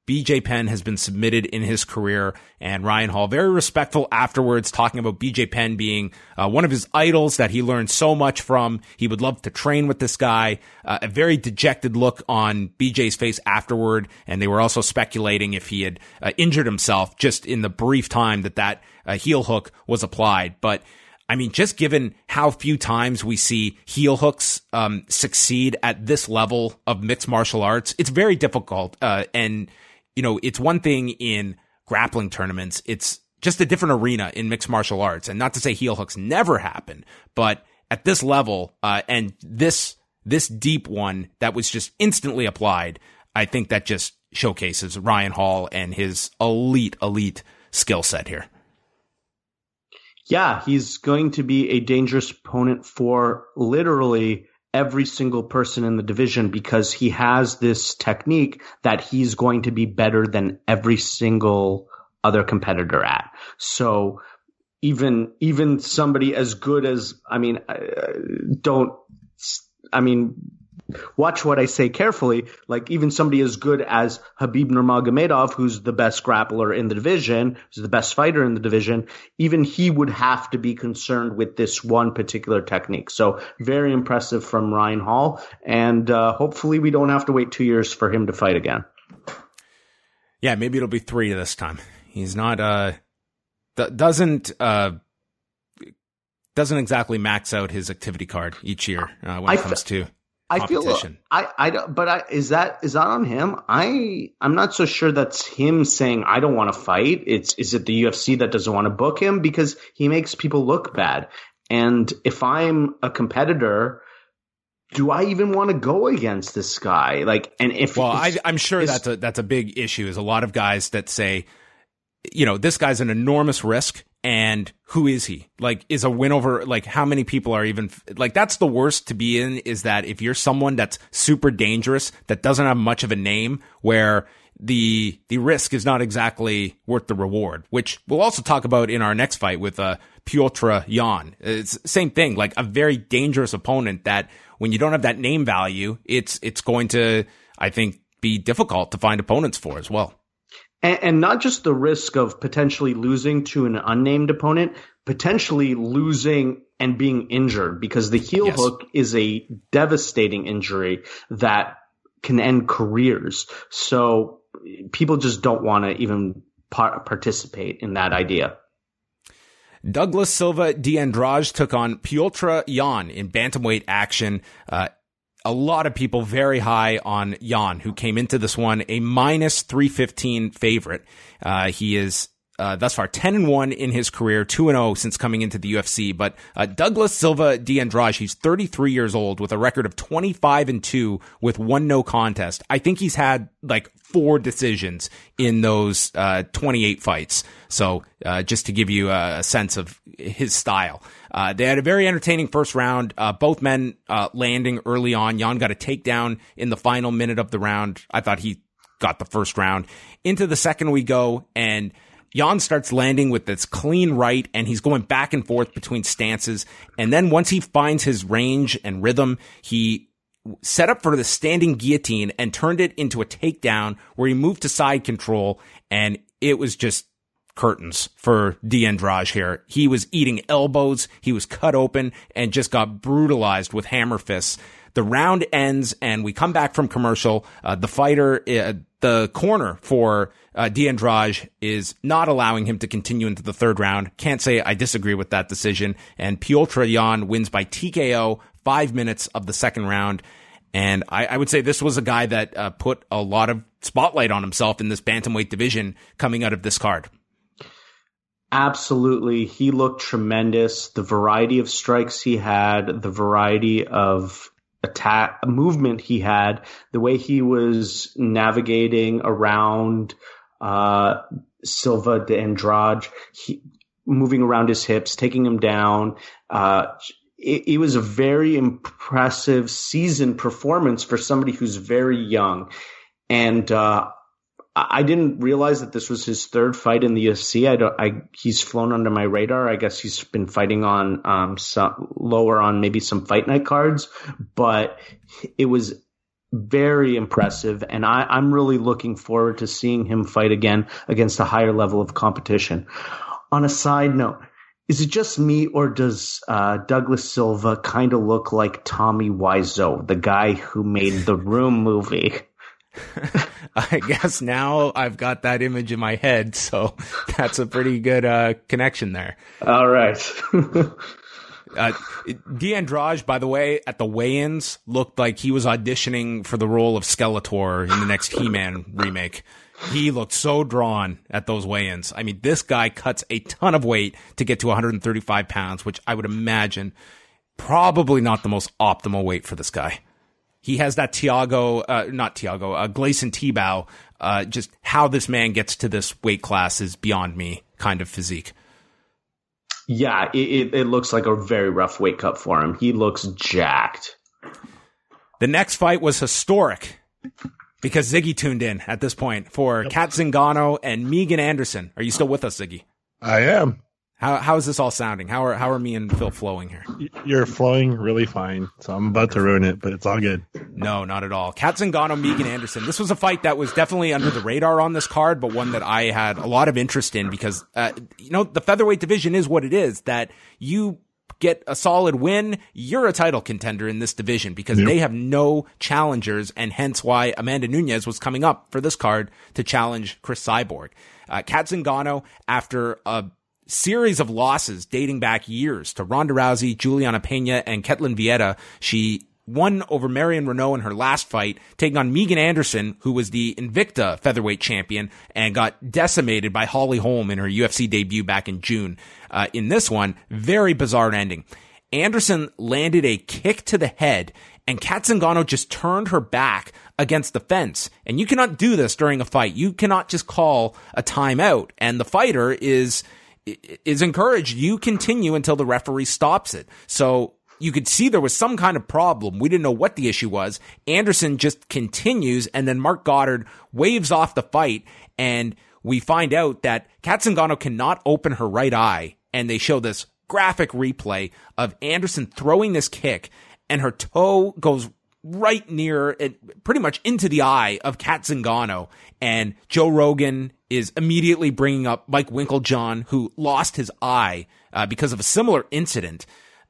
BJ Penn has been submitted in his career, and Ryan Hall very respectful afterwards, talking about BJ Penn being uh, one of his idols that he learned so much from. He would love to train with this guy. Uh, a very dejected look on BJ's face afterward, and they were also speculating if he had uh, injured himself just in the brief time that that uh, heel hook was applied. But I mean, just given how few times we see heel hooks um, succeed at this level of mixed martial arts, it's very difficult. Uh, and you know, it's one thing in grappling tournaments. It's just a different arena in mixed martial arts. And not to say heel hooks never happen, but at this level, uh, and this, this deep one that was just instantly applied, I think that just showcases Ryan Hall and his elite, elite skill set here. Yeah, he's going to be a dangerous opponent for literally every single person in the division because he has this technique that he's going to be better than every single other competitor at. So even even somebody as good as I mean uh, don't I mean watch what I say carefully. Like even somebody as good as Khabib Nurmagomedov, who's the best grappler in the division, who's the best fighter in the division, even he would have to be concerned with this one particular technique. So very impressive from Ryan Hall, and uh, hopefully we don't have to wait two years for him to fight again. Yeah, maybe it'll be three this time. He's not uh doesn't uh doesn't exactly max out his activity card each year uh, when it I comes to I feel I I but I, is that is that on him? I I'm not so sure that's him saying I don't want to fight. It's is it the UFC that doesn't want to book him because he makes people look bad. And if I'm a competitor, do I even want to go against this guy? Like, and if well, I, am sure that's a that's a big issue. Is a lot of guys that say, you know, this guy's an enormous risk, and who is he? Like, is a win over, like, how many people are even, like, that's the worst to be in is that if you're someone that's super dangerous, that doesn't have much of a name, where the, the risk is not exactly worth the reward, which we'll also talk about in our next fight with, uh, Piotr Yan. It's same thing, like a very dangerous opponent that when you don't have that name value, it's it's going to, I think, be difficult to find opponents for as well. And, and not just the risk of potentially losing to an unnamed opponent, potentially losing and being injured because the heel yes. hook is a devastating injury that can end careers. So people just don't want to even par- participate in that idea. Douglas Silva de Andrade took on Piotr Yan in bantamweight action. Uh, a lot of people very high on Yan, who came into this one a minus 315 favorite. Uh, he is uh, thus far 10 and 1 in his career, 2 and 0 since coming into the UFC. But uh, Douglas Silva de Andrade, he's 33 years old with a record of 25 and 2 with one no contest. I think he's had like four decisions in those uh, 28 fights. So uh, just to give you a sense of his style. Uh, they had a very entertaining first round. Uh, both men landing early on. Yan got a takedown in the final minute of the round. I thought he got the first round. Into the second we go and Yan starts landing with this clean right and he's going back and forth between stances. And then once he finds his range and rhythm, he set up for the standing guillotine and turned it into a takedown where he moved to side control and it was just curtains for de Andrade here. He was eating elbows. He was cut open and just got brutalized with hammer fists. The round ends and we come back from commercial. Uh, the fighter, uh, the corner for uh, de Andrade is not allowing him to continue into the third round. Can't say I disagree with that decision. And Piotr Yan wins by TKO five minutes of the second round. And I, I would say this was a guy that uh, put a lot of spotlight on himself in this bantamweight division coming out of this card. Absolutely. He looked tremendous. The variety of strikes he had, the variety of attack movement he had, the way he was navigating around uh, Silva de Andrade, he, moving around his hips, taking him down. Uh, it, it, was a very impressive season performance for somebody who's very young. And uh, I didn't realize that this was his third fight in the UFC. I don't. I he's flown under my radar. I guess he's been fighting on um some lower on maybe some fight night cards, but it was very impressive, and I, I'm really looking forward to seeing him fight again against a higher level of competition. On a side note, is it just me or does uh, Douglas Silva kind of look like Tommy Wiseau, the guy who made the Room movie? I guess now I've got that image in my head, so that's a pretty good uh, connection there. All right. Uh, de Andrade, by the way, at the weigh-ins, looked like he was auditioning for the role of Skeletor in the next He-Man remake. He looked so drawn at those weigh-ins. I mean, this guy cuts a ton of weight to get to 135 pounds, which I would imagine probably not the most optimal weight for this guy. He has that Tiago, uh, not Tiago, uh, Gleison Tibau. Uh, just how this man gets to this weight class is beyond me kind of physique. Yeah, it, it, looks like a very rough weight cut for him. He looks jacked. The next fight was historic because Ziggy tuned in at this point for yep. Cat Zingano and Megan Anderson. Are you still with us, Ziggy? I am. How how is this all sounding? How are how are me and Phil flowing here? You're flowing really fine. So I'm about to ruin it, but it's all good. No, not at all. Cat Zingano, Megan Anderson. This was a fight that was definitely under the radar on this card, but one that I had a lot of interest in because uh, you know the featherweight division is what it is. That you get a solid win, you're a title contender in this division because yep. they have no challengers, and hence why Amanda Nunes was coming up for this card to challenge Cris Cyborg. Uh, Cat Zingano, after a series of losses dating back years to Ronda Rousey, Julianna Peña, and Ketlen Vieira. She won over Marion Reneau in her last fight, taking on Megan Anderson, who was the Invicta featherweight champion and got decimated by Holly Holm in her UFC debut back in June. Uh, in this one, very bizarre ending. Anderson landed a kick to the head and Cat Zingano just turned her back against the fence. And you cannot do this during a fight. You cannot just call a timeout. And the fighter is is encouraged. You continue until the referee stops it. So you could see there was some kind of problem. We didn't know what the issue was. Anderson just continues, and then Marc Goddard waves off the fight, and we find out that Cat Zingano cannot open her right eye, and they show this graphic replay of Anderson throwing this kick and her toe goes right near it, pretty much into the eye of Cat Zingano. And Joe Rogan is immediately bringing up Mike Winkeljohn, who lost his eye uh, because of a similar incident.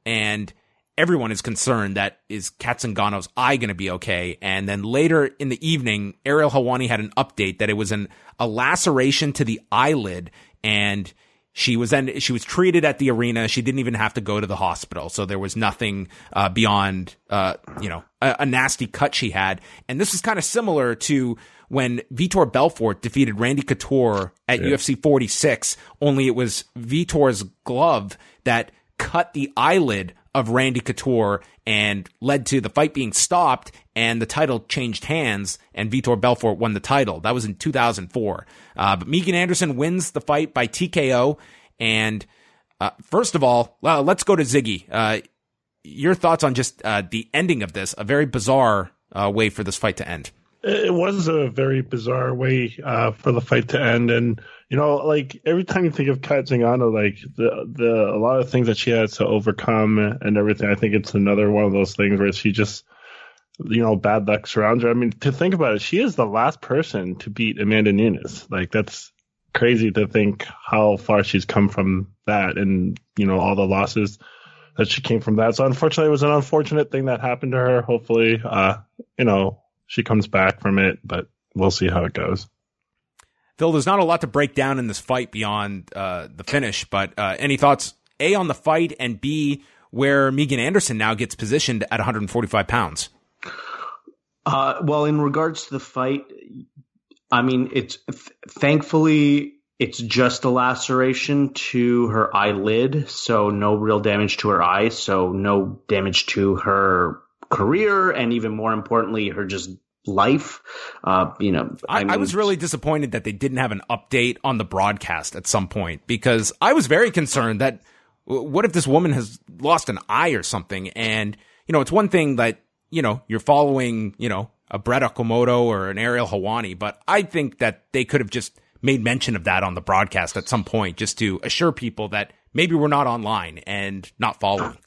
And everyone is concerned that is Cat Zingano's eye going to be okay. And then later in the evening, Ariel Helwani had an update that it was an, a laceration to the eyelid and she was then she was treated at the arena. She didn't even have to go to the hospital, so there was nothing uh, beyond uh, you know a, a, nasty cut she had. And this is kind of similar to when Vitor Belfort defeated Randy Couture at yeah. UFC 46. Only it was Vitor's glove that cut the eyelid of Randy Couture and led to the fight being stopped and the title changed hands and Vitor Belfort won the title. That was in 2004. Uh, but Megan Anderson wins the fight by TKO. And uh, first of all, let's go to Ziggy. Uh, your thoughts on just uh, the ending of this? A very bizarre uh, way for this fight to end. It was a very bizarre way for the fight to end, and you know, like every time you think of Cat Zingano, like the the a lot of things that she has to overcome and everything. I think it's another one of those things where she just you know, bad luck surrounds her. I mean, to think about it, she is the last person to beat Amanda Nunes. Like that's crazy to think how far she's come from that and, you know, all the losses that she came from that. So unfortunately, it was an unfortunate thing that happened to her. Hopefully, uh, you know, she comes back from it, but we'll see how it goes. Phil, there's not a lot to break down in this fight beyond uh, the finish, but uh, any thoughts, A, on the fight, and B, where Megan Anderson now gets positioned at 145 pounds? Uh, well, in regards to the fight, I mean, it's th- thankfully it's just a laceration to her eyelid, so no real damage to her eye, so no damage to her career, and even more importantly, her just life. Uh, you know, I, I, mean, I, was really disappointed that they didn't have an update on the broadcast at some point because I was very concerned that what if this woman has lost an eye or something? And you know, it's one thing that you know, you're following, you know, a Brett Okamoto or an Ariel Helwani, but I think that they could have just made mention of that on the broadcast at some point just to assure people that maybe we're not online and not following.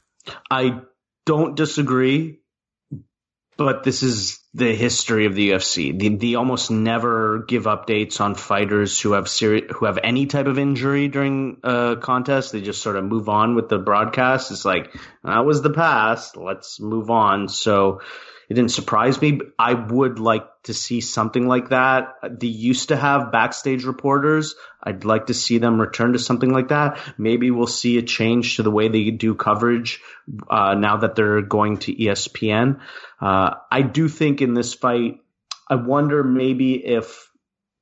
I don't disagree but this is the history of the UFC. They, they almost never give updates on fighters who have seri- who have any type of injury during a contest. They just sort of move on with the broadcast. It's like that was the past. Let's move on. So it didn't surprise me. I would like to see something like that. They used to have backstage reporters. I'd like to see them return to something like that. Maybe we'll see a change to the way they do coverage uh, now that they're going to ESPN. Uh, I do think in this fight, I wonder maybe if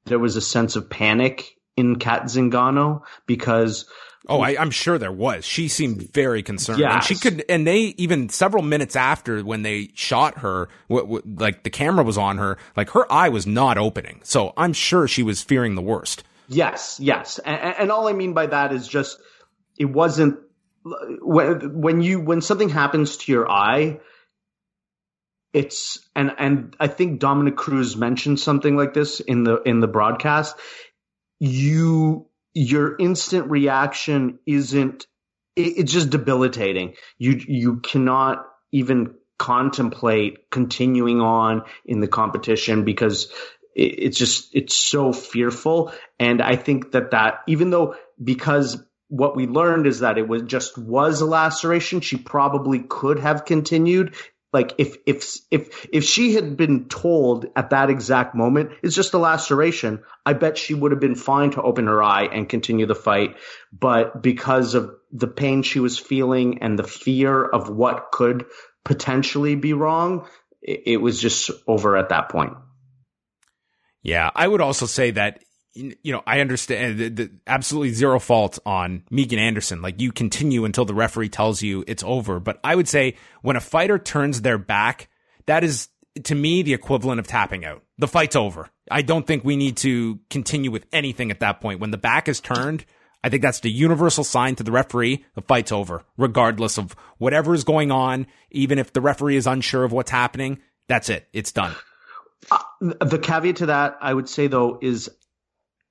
there was a sense of panic in Cat Zingano because Oh, I, am sure there was. She seemed very concerned, yes. and she could. And they even several minutes after when they shot her, like the camera was on her, like her eye was not opening. So I'm sure she was fearing the worst. Yes, yes, and, and all I mean by that is just it wasn't when when you when something happens to your eye. It's and and I think Dominick Cruz mentioned something like this in the in the broadcast. You your instant reaction isn't it's just debilitating. You you cannot even contemplate continuing on in the competition because it's just it's so fearful and i think that that even though because what we learned is that it was just was a laceration she probably could have continued like if if if if she had been told at that exact moment it's just a laceration, I bet she would have been fine to open her eye and continue the fight. But because of the pain she was feeling and the fear of what could potentially be wrong, it, it was just over at that point. Yeah, I would also say that you know, I understand the, the, absolutely zero fault on Megan Anderson. Like you continue until the referee tells you it's over. But I would say when a fighter turns their back, that is to me the equivalent of tapping out. The fight's over. I don't think we need to continue with anything at that point. When the back is turned, I think that's the universal sign to the referee. The fight's over, regardless of whatever is going on. Even if the referee is unsure of what's happening, that's it. It's done. Uh, the caveat to that, I would say though, is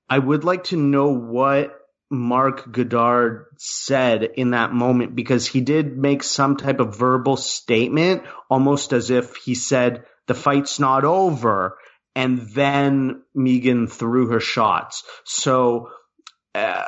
I would like to know what Marc Goddard said in that moment because he did make some type of verbal statement, almost as if he said, the fight's not over. And then Megan threw her shots. So, uh,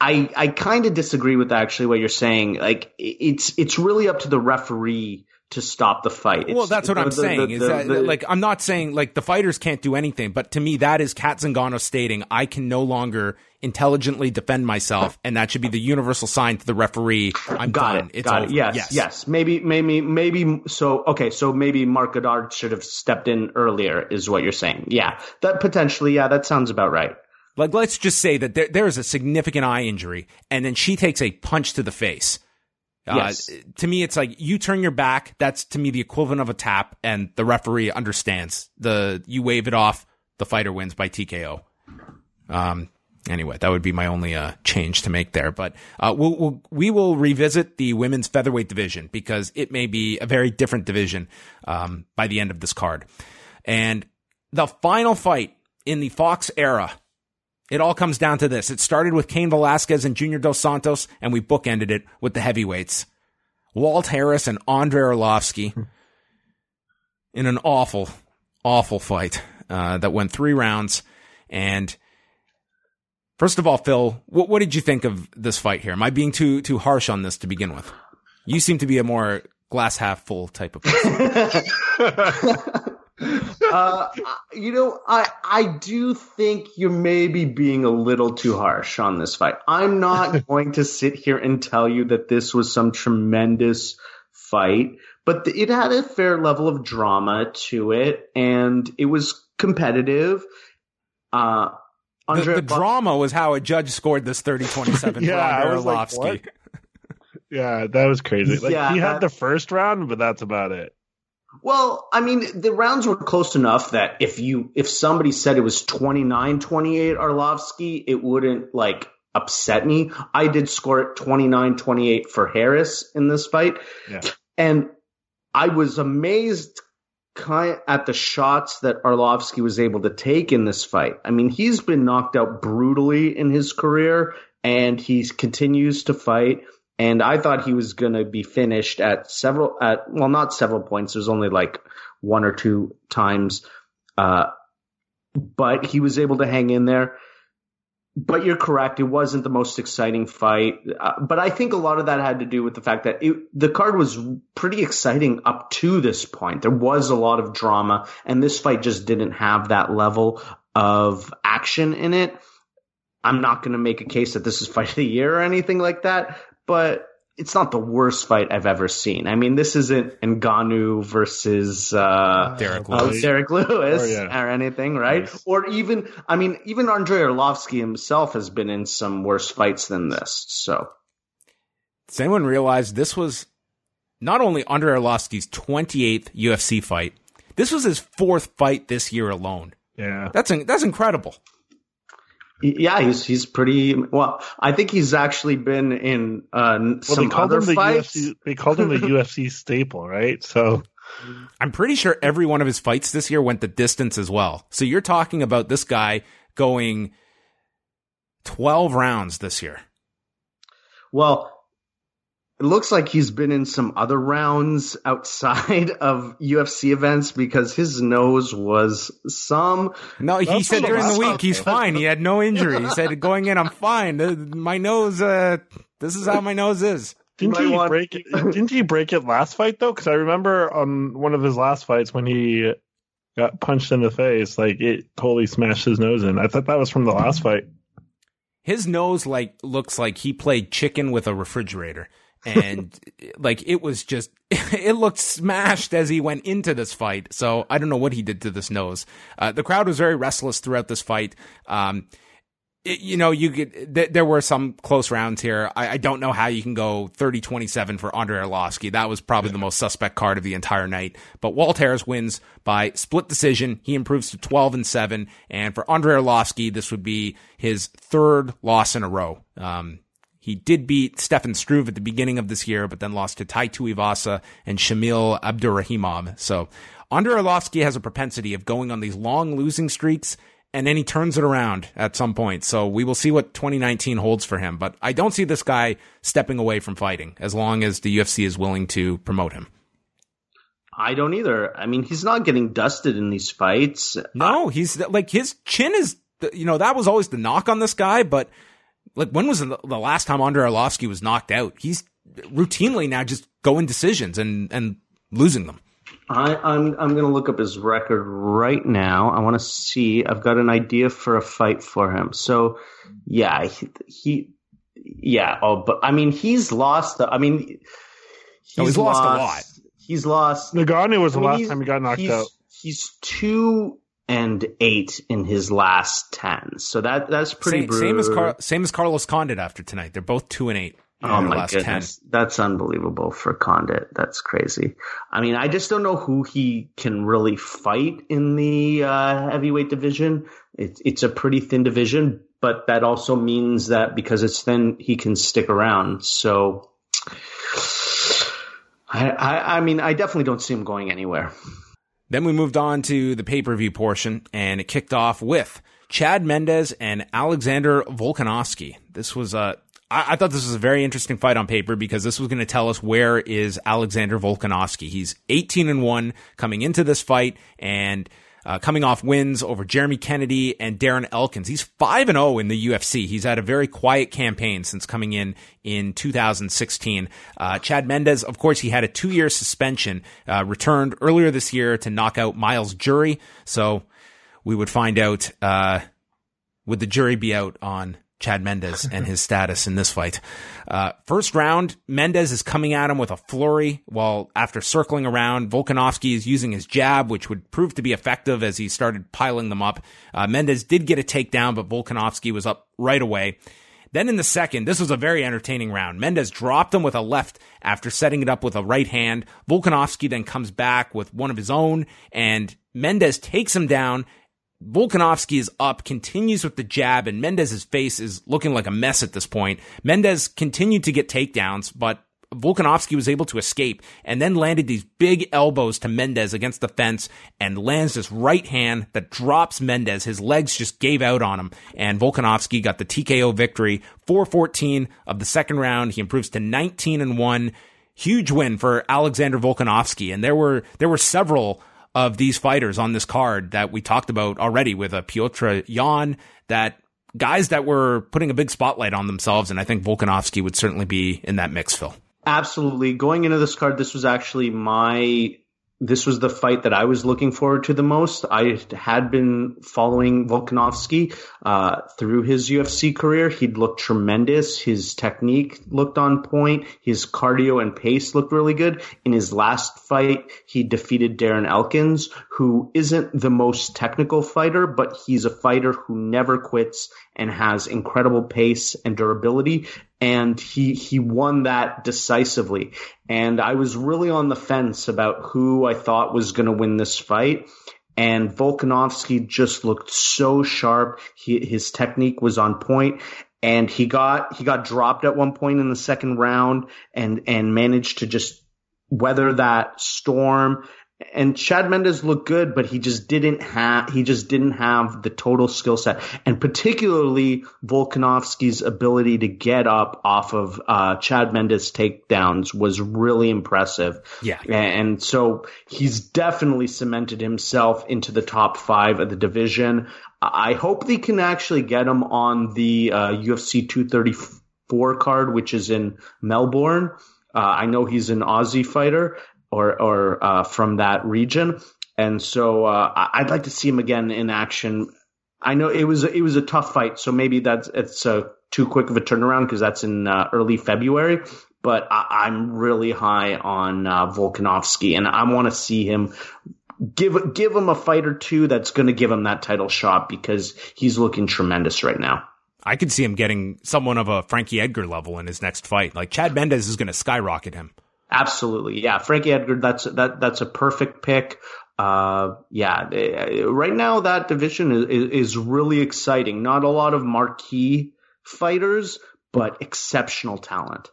I, I kind of disagree with actually what you're saying. Like, it's, it's really up to the referee to stop the fight. It's, well, that's what I'm the, saying. The, is that like I'm not saying like the fighters can't do anything, but to me that is Cat Zingano stating I can no longer intelligently defend myself, and that should be the universal sign to the referee. I'm got done. it. It's got over. it. Yes, yes, yes. Maybe, maybe, maybe. So okay, so maybe Marc Goddard should have stepped in earlier, is what you're saying. Yeah, that potentially. Yeah, that sounds about right. Like let's just say that there, there is a significant eye injury, and then she takes a punch to the face uh, yes. to me, it's like you turn your back. That's to me the equivalent of a tap, and the referee understands. The you wave it off, the fighter wins by TKO. Um. Anyway, that would be my only uh, change to make there. But uh, we'll, we'll we will revisit the women's featherweight division because it may be a very different division um, by the end of this card. And the final fight in the Fox era it all comes down to this. It started with Cain Velasquez and Junior Dos Santos, and we bookended it with the heavyweights. Walt Harris and Andrei Arlovski in an awful, awful fight uh, that went three rounds. And first of all, Phil, what, what did you think of this fight here? Am I being too too harsh on this to begin with? You seem to be a more glass half full type of person. uh, you know, I I do think you're maybe being a little too harsh on this fight. I'm not going to sit here and tell you that this was some tremendous fight, but it had a fair level of drama to it, and it was competitive. Uh, the, the drama was how a judge scored this 30-27 yeah, I was like, yeah, that was crazy. Like Yeah, he had that- the first round, but that's about it. Well, I mean, the rounds were close enough that if you if somebody said it was 29-28 Arlovski, it wouldn't like upset me. I did score it 29-28 for Harris in this fight. Yeah. And I was amazed kind at the shots that Arlovski was able to take in this fight. I mean, he's been knocked out brutally in his career and he continues to fight and I thought he was going to be finished at several at well not several points. There's only like one or two times. Uh but he was able to hang in there. But you're correct. It wasn't the most exciting fight. Uh, but I think a lot of that had to do with the fact that it, the card was pretty exciting up to this point. There was a lot of drama and this fight just didn't have that level of action in it. I'm not going to make a case that this is fight of the year or anything like that, but it's not the worst fight I've ever seen. I mean, this isn't Ngannou versus uh, Derrick uh, Lewis. Derrick Lewis Or, yeah. or anything, right? Yes. Or even, I mean, even Andrei Arlovski himself has been in some worse fights than this. So Does anyone realize this was not only Andrei Arlovski's 28th UFC fight, this was his fourth fight this year alone. Yeah. That's that's incredible. Yeah, he's he's pretty well. I think he's actually been in uh, Well, some they called other him the fights. UFC. They called him the UFC staple, right? So I'm pretty sure every one of his fights this year went the distance as well. So you're talking about this guy going 12 rounds this year. Well, it looks like he's been in some other rounds outside of UFC events because his nose was some. No, he That's said during the week he's fine. He had no injury. He said going in, I'm fine. My nose, uh, this is how my nose is. didn't he want- break it? Didn't he break it last fight though? Because I remember on one of his last fights when he got punched in the face, like it totally smashed his nose in. I thought that was from the last fight. His nose like looks like he played chicken with a refrigerator. And like it was just, it looked smashed as he went into this fight. So I don't know what he did to this nose. Uh, the crowd was very restless throughout this fight. Um, it- you know, you could, th- there were some close rounds here. I, I don't know how you can go 30 27 for Andrei Arlovski. That was probably the most suspect card of the entire night. But Walt Harris wins by split decision. He improves to 12 and 7. And for Andrei Arlovski, this would be his third loss in a row. Um, he did beat Stefan Struve at the beginning of this year, but then lost to Tai Tuivasa and Shamil Abdurakhimov. So Andrei Arlovski has a propensity of going on these long losing streaks and then he turns it around at some point. So we will see what 2019 holds for him. But I don't see this guy stepping away from fighting as long as the UFC is willing to promote him. I don't either. I mean, he's not getting dusted in these fights. No, he's like his chin is, you know, that was always the knock on this guy. But like, when was the last time Andrei Arlovski was knocked out? He's routinely now just going decisions and and losing them. I, I'm I'm gonna look up his record right now. I want to see. I've got an idea for a fight for him. So, yeah, he, he yeah. Oh, but I mean, he's lost. The, I mean, he's, he's lost, lost, a lot. He's lost. Ngannou was the I mean, last time he got knocked he's, out. He's two and eight in his last ten. So that that's pretty same, same as Car- same as Carlos Condit after tonight. They're both two and eight. Oh my goodness, 10. that's unbelievable for Condit. That's crazy. I mean, I just don't know who he can really fight in the uh, heavyweight division. It's it's a pretty thin division, but that also means that because it's thin, he can stick around. So, I, I, I mean, I definitely don't see him going anywhere. Then we moved on to the pay per view portion, and it kicked off with Chad Mendes and Alexander Volkanovski. This was a I, thought this was a very interesting fight on paper because this was going to tell us where is Alexander Volkanovski. He's 18 and one coming into this fight and uh, coming off wins over Jeremy Kennedy and Darren Elkins. He's 5 and 0 in the UFC. He's had a very quiet campaign since coming in in 2016. Uh, Chad Mendes, of course, he had a two year suspension, uh, returned earlier this year to knock out Miles Jury. So we would find out, uh, would the jury be out on Chad Mendes and his status in this fight. Uh, first round, Mendes is coming at him with a flurry while after circling around, Volkanovski is using his jab, which would prove to be effective as he started piling them up. Uh, Mendes did get a takedown, but Volkanovski was up right away. Then in the second, this was a very entertaining round. Mendes dropped him with a left after setting it up with a right hand. Volkanovski then comes back with one of his own and Mendes takes him down Volkanovski is up, continues with the jab, and Mendes's face is looking like a mess at this point. Mendes continued to get takedowns, but Volkanovski was able to escape and then landed these big elbows to Mendes against the fence and lands this right hand that drops Mendes. His legs just gave out on him and Volkanovski got the TKO victory 414 of the second round. He improves to 19 and 1. Huge win for Alexander Volkanovski. And there were, there were several of these fighters on this card that we talked about already with uh, a Petr Yan that guys that were putting a big spotlight on themselves. And I think Volkanovski would certainly be in that mix, Phil. Absolutely. Going into this card, this was actually my this was the fight that I was looking forward to the most. I had been following Volkanovski uh, through his UFC career. He'd looked tremendous. His technique looked on point. His cardio and pace looked really good. In his last fight, he defeated Darren Elkins, who isn't the most technical fighter, but he's a fighter who never quits and has incredible pace and durability and he he won that decisively. And I was really on the fence about who I thought was going to win this fight. And Volkanovski just looked so sharp. He, his technique was on point, and he got he got dropped at one point in the second round, and and managed to just weather that storm and Chad Mendes looked good, but he just didn't have he just didn't have the total skill set, and particularly Volkanovski's ability to get up off of uh, Chad Mendes takedowns was really impressive. Yeah, and so he's definitely cemented himself into the top five of the division. I hope they can actually get him on the uh, UFC 234 card, which is in Melbourne. Uh, I know he's an Aussie fighter, or or uh, from that region. And so uh, I'd like to see him again in action. I know it was it was a tough fight, so maybe that's it's too quick of a turnaround because that's in uh, early February. But I, am really high on uh, Volkanovski, and I want to see him give give him a fight or two that's going to give him that title shot because he's looking tremendous right now. I could see him getting someone of a Frankie Edgar level in his next fight. Like Chad Mendes is going to skyrocket him. Absolutely, yeah. Frankie Edgar, that's that that's a perfect pick. Uh, yeah, eh, right now that division is, is really exciting. Not a lot of marquee fighters, but exceptional talent.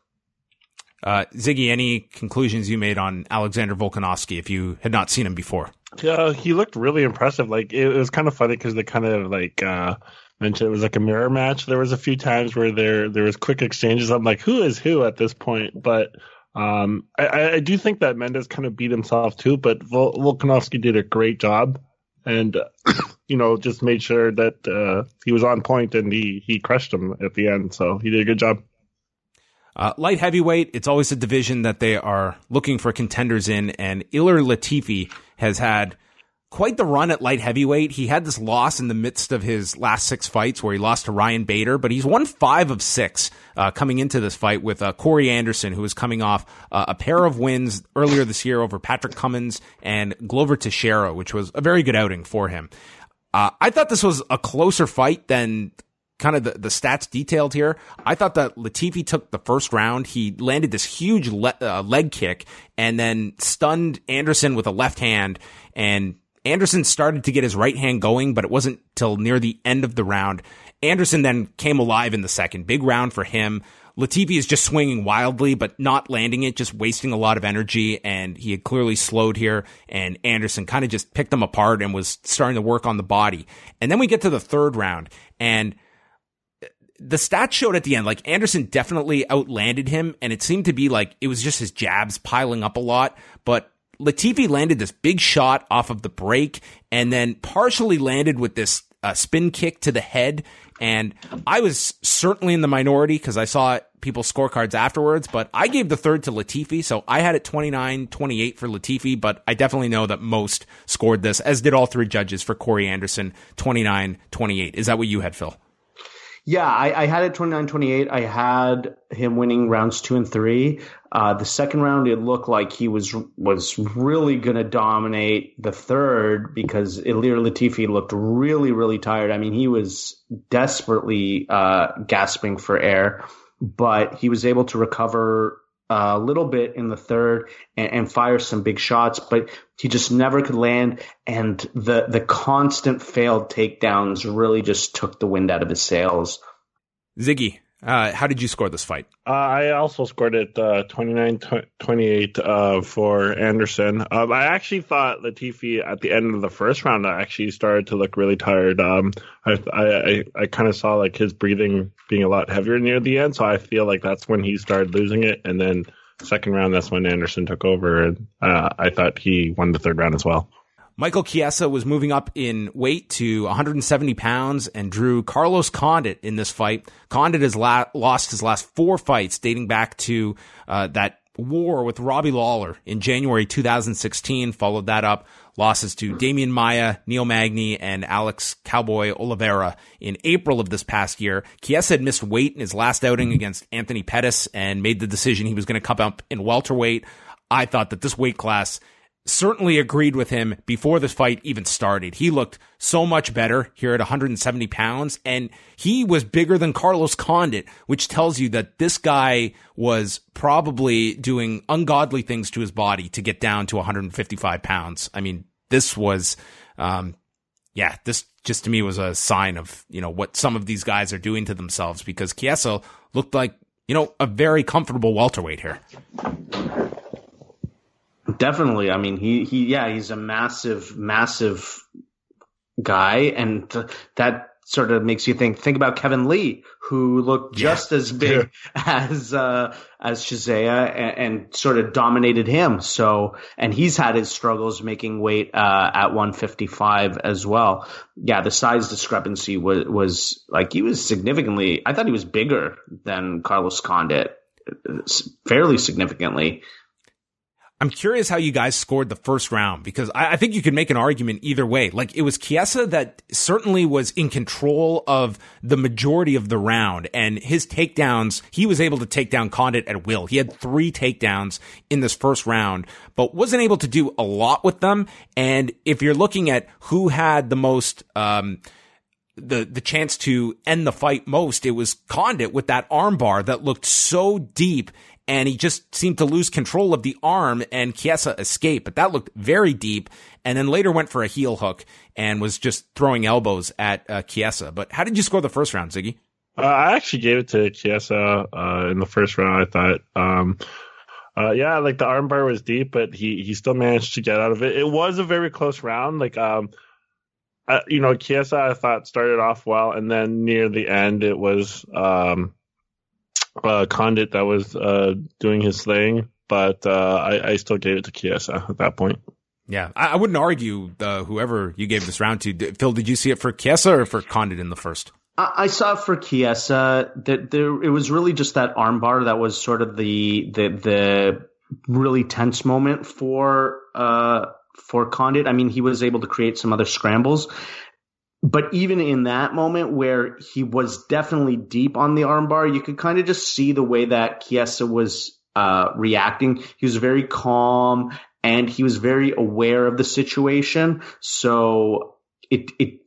Uh, Ziggy, any conclusions you made on Alexander Volkanovski if you had not seen him before? Yeah, he looked really impressive. Like it, was kind of funny because they kind of like uh, mentioned it was like a mirror match. There was a few times where there there was quick exchanges. I'm like, who is who at this point? But um, I, I do think that Mendes kind of beat himself too. But Vol- Volkanovski did a great job, and you know just made sure that uh, he was on point and he he crushed him at the end. So he did a good job. Uh, light heavyweight, it's always a division that they are looking for contenders in, and Ilir Latifi has had quite the run at light heavyweight. He had this loss in the midst of his last six fights where he lost to Ryan Bader, but he's won five of six uh, coming into this fight with uh, Corey Anderson, who is coming off uh, a pair of wins earlier this year over Patrick Cummins and Glover Teixeira, which was a very good outing for him. Uh, I thought this was a closer fight than kind of the, the stats detailed here. I thought that Latifi took the first round. He landed this huge le- uh, leg kick and then stunned Anderson with a left hand. And Anderson started to get his right hand going, but it wasn't till near the end of the round. Anderson then came alive in the second. Big round for him. Latifi is just swinging wildly, but not landing it, just wasting a lot of energy. And he had clearly slowed here. And Anderson kind of just picked him apart and was starting to work on the body. And then we get to the third round and the stats showed at the end, like Anderson definitely outlanded him, and it seemed to be like it was just his jabs piling up a lot. But Latifi landed this big shot off of the break and then partially landed with this uh, spin kick to the head. And I was certainly in the minority because I saw people's scorecards afterwards, but I gave the third to Latifi. So I had it 29 28 for Latifi, but I definitely know that most scored this, as did all three judges for Corey Anderson 29 28. Is that what you had, Phil? Yeah, I, I had it 29-28. I had him winning rounds two and three. Uh, the second round, it looked like he was was really going to dominate the third because Ilir Latifi looked really, really tired. I mean, he was desperately uh, gasping for air, but he was able to recover a little bit in the third and, and, fire some big shots, but he just never could land. And the the constant failed takedowns really just took the wind out of his sails. Ziggy, uh, how did you score this fight? Uh, I also scored it uh, 29 28 uh, for Anderson. Um, I actually thought Latifi at the end of the first round actually started to look really tired. Um, I I, I kind of saw like his breathing being a lot heavier near the end, so I feel like that's when he started losing it. And then second round, that's when Anderson took over, and uh, I thought he won the third round as well. Michael Chiesa was moving up in weight to 170 pounds and drew Carlos Condit in this fight. Condit has la- lost his last four fights dating back to uh, that war with Robbie Lawler in January 2016. Followed that up losses to Demian Maya, Neil Magny, and Alex Cowboy Oliveira in April of this past year. Chiesa had missed weight in his last outing against Anthony Pettis and made the decision he was going to come up in welterweight. I thought that this weight class certainly agreed with him before this fight even started. He looked so much better here at 170 pounds, and he was bigger than Carlos Condit, which tells you that this guy was probably doing ungodly things to his body to get down to 155 pounds. I mean, this was, um, yeah, this just to me was a sign of, you know, what some of these guys are doing to themselves because Chiesa looked like, you know, a very comfortable welterweight here. Definitely. I mean, he, he, yeah, he's a massive, massive guy. And that sort of makes you think, think about Kevin Lee, who looked just yeah. as big yeah. as, uh, as Chiesa and, and, sort of dominated him. So, and he's had his struggles making weight, uh, at 155 as well. Yeah, the size discrepancy was, was like, he was significantly, I thought he was bigger than Carlos Condit, fairly significantly. I'm curious how you guys scored the first round because I, I, think you could make an argument either way. Like it was Chiesa that certainly was in control of the majority of the round and his takedowns, he was able to take down Condit at will. He had three takedowns in this first round, but wasn't able to do a lot with them. And if you're looking at who had the most, um, the the chance to end the fight most, it was Condit with that armbar that looked so deep and he just seemed to lose control of the arm and Chiesa escaped, but that looked very deep. And then later went for a heel hook and was just throwing elbows at uh, Chiesa. But how did you score the first round, Ziggy? Uh, I actually gave it to Chiesa uh, in the first round. I thought um, Uh, yeah, like the armbar was deep, but he he still managed to get out of it. It was a very close round. Like um, uh, you know, Chiesa I thought started off well, and then near the end it was um, uh, Condit that was uh doing his thing, but uh, I, I still gave it to Chiesa at that point. Yeah, I, I wouldn't argue uh, whoever you gave this round to. D- Phil, did you see it for Chiesa or for Condit in the first? I, I saw it for Chiesa. That there, it was really just that armbar that was sort of the the the really tense moment for uh for Condit. I mean, he was able to create some other scrambles. But even in that moment where he was definitely deep on the armbar, you could kind of just see the way that Chiesa was uh, reacting. He was very calm and he was very aware of the situation. So it, it,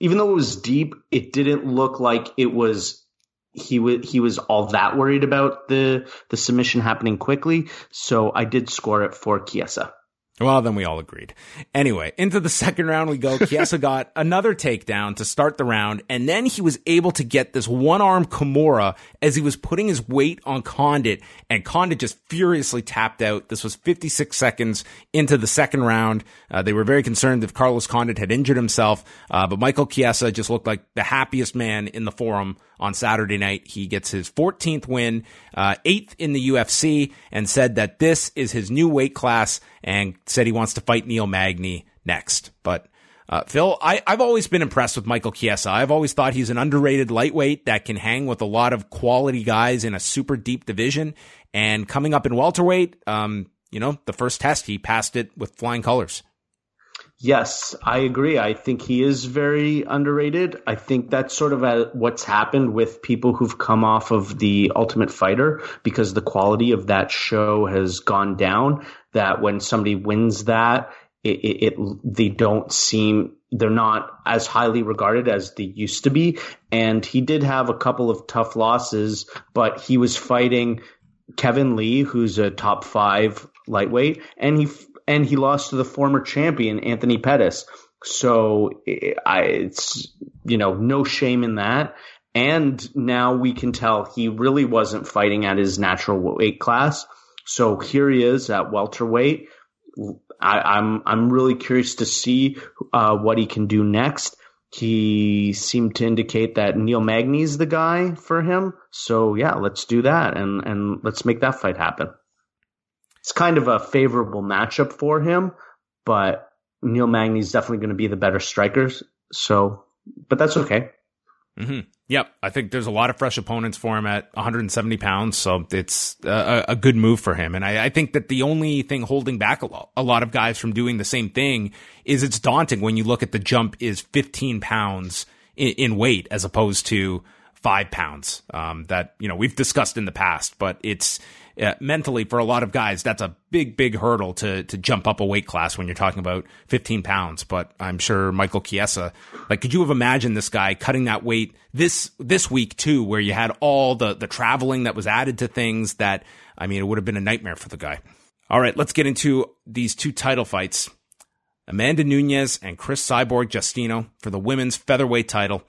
even though it was deep, it didn't look like it was he was he was all that worried about the the submission happening quickly. So I did score it for Chiesa. Well, then we all agreed. Anyway, into the second round we go. Chiesa got another takedown to start the round, and then he was able to get this one arm Kimura as he was putting his weight on Condit, and Condit just furiously tapped out. This was 56 seconds into the second round. Uh, they were very concerned if Carlos Condit had injured himself, uh, but Michael Chiesa just looked like the happiest man in the forum on Saturday night. He gets his 14th win, uh, eighth in the UFC, and said that this is his new weight class and said he wants to fight Neil Magny next. But uh, Phil, I, have always been impressed with Michael Chiesa. I've always thought he's an underrated lightweight that can hang with a lot of quality guys in a super deep division. And coming up in welterweight, um, you know, the first test, he passed it with flying colors. Yes, I agree. I think he is very underrated. I think that's sort of a, what's happened with people who've come off of the Ultimate Fighter because the quality of that show has gone down. That when somebody wins that, it, it, it they don't seem they're not as highly regarded as they used to be. And he did have a couple of tough losses, but he was fighting Kevin Lee, who's a top five lightweight, and he and he lost to the former champion Anthony Pettis. So I, it's you know no shame in that. And now we can tell he really wasn't fighting at his natural weight class. So here he is at welterweight. I, am I'm, I'm really curious to see uh, what he can do next. He seemed to indicate that Neil Magny's the guy for him. So yeah, let's do that and and let's make that fight happen it's kind of a favorable matchup for him, but Neil Magny's definitely going to be the better strikers. So, but that's okay. Mm-hmm. Yep, I think there's a lot of fresh opponents for him at 170 pounds, so it's uh, a, a good move for him. And I, I, think that the only thing holding back a lot, a lot of guys from doing the same thing is it's daunting when you look at the jump is 15 pounds in, in weight as opposed to five pounds. Um, that you know we've discussed in the past, but it's uh, mentally for a lot of guys, that's a big, big hurdle to to jump up a weight class when you're talking about 15 pounds. But I'm sure Michael Chiesa, like, could you have imagined this guy cutting that weight this this week too, where you had all the the traveling that was added to things that I mean, it would have been a nightmare for the guy. All right, let's get into these two title fights. Amanda Nunes and Cris Cyborg Justino for the women's featherweight title.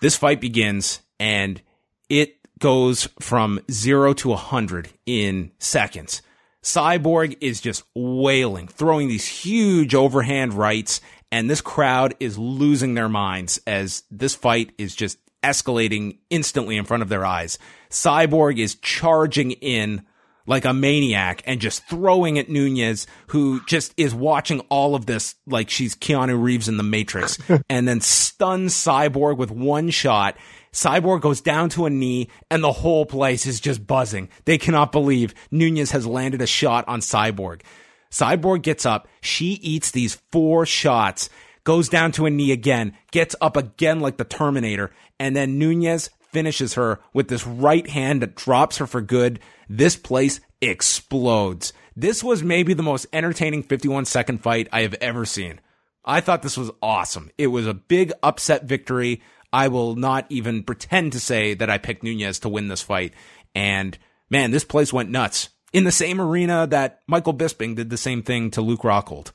This fight begins and it goes from zero to a hundred in seconds. Cyborg is just wailing, throwing these huge overhand rights, and this crowd is losing their minds as this fight is just escalating instantly in front of their eyes. Cyborg is charging in like a maniac and just throwing at Nunes, who just is watching all of this like she's Keanu Reeves in the Matrix, and then stuns Cyborg with one shot. Cyborg goes down to a knee and the whole place is just buzzing. They cannot believe Nunes has landed a shot on Cyborg. Cyborg gets up. She eats these four shots, goes down to a knee again, gets up again like the Terminator, and then Nunes finishes her with this right hand that drops her for good. This place explodes. This was maybe the most entertaining 51 second fight I have ever seen. I thought this was awesome. It was a big upset victory. I will not even pretend to say that I picked Nunes to win this fight. And man, this place went nuts in the same arena that Michael Bisping did the same thing to Luke Rockhold.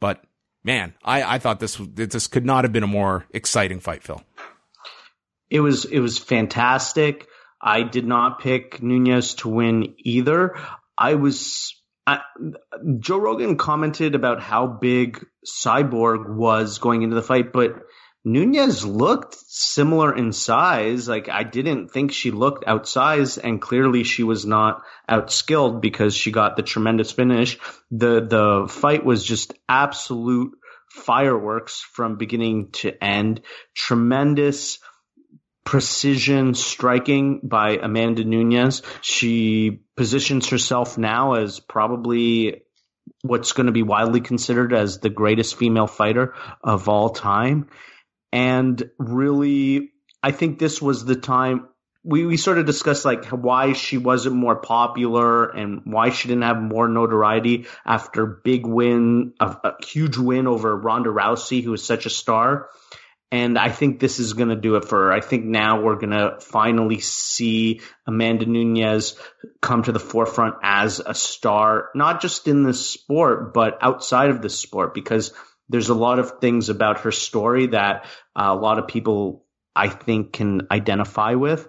But man, I, I thought this this could not have been a more exciting fight, Phil. It was it was fantastic. I did not pick Nunes to win either. I was I, Joe Rogan commented about how big Cyborg was going into the fight, but Nunes looked similar in size. Like I didn't think she looked outsized, and clearly she was not outskilled because she got the tremendous finish. the The fight was just absolute fireworks from beginning to end. Tremendous precision striking by Amanda Nunes. She positions herself now as probably what's going to be widely considered as the greatest female fighter of all time. And really, I think this was the time we, we sort of discussed like why she wasn't more popular and why she didn't have more notoriety after big win, a, a huge win over Ronda Rousey, who is such a star. And I think this is going to do it for her. I think now we're going to finally see Amanda Nunes come to the forefront as a star, not just in this sport, but outside of this sport, because there's a lot of things about her story that a lot of people, I think, can identify with.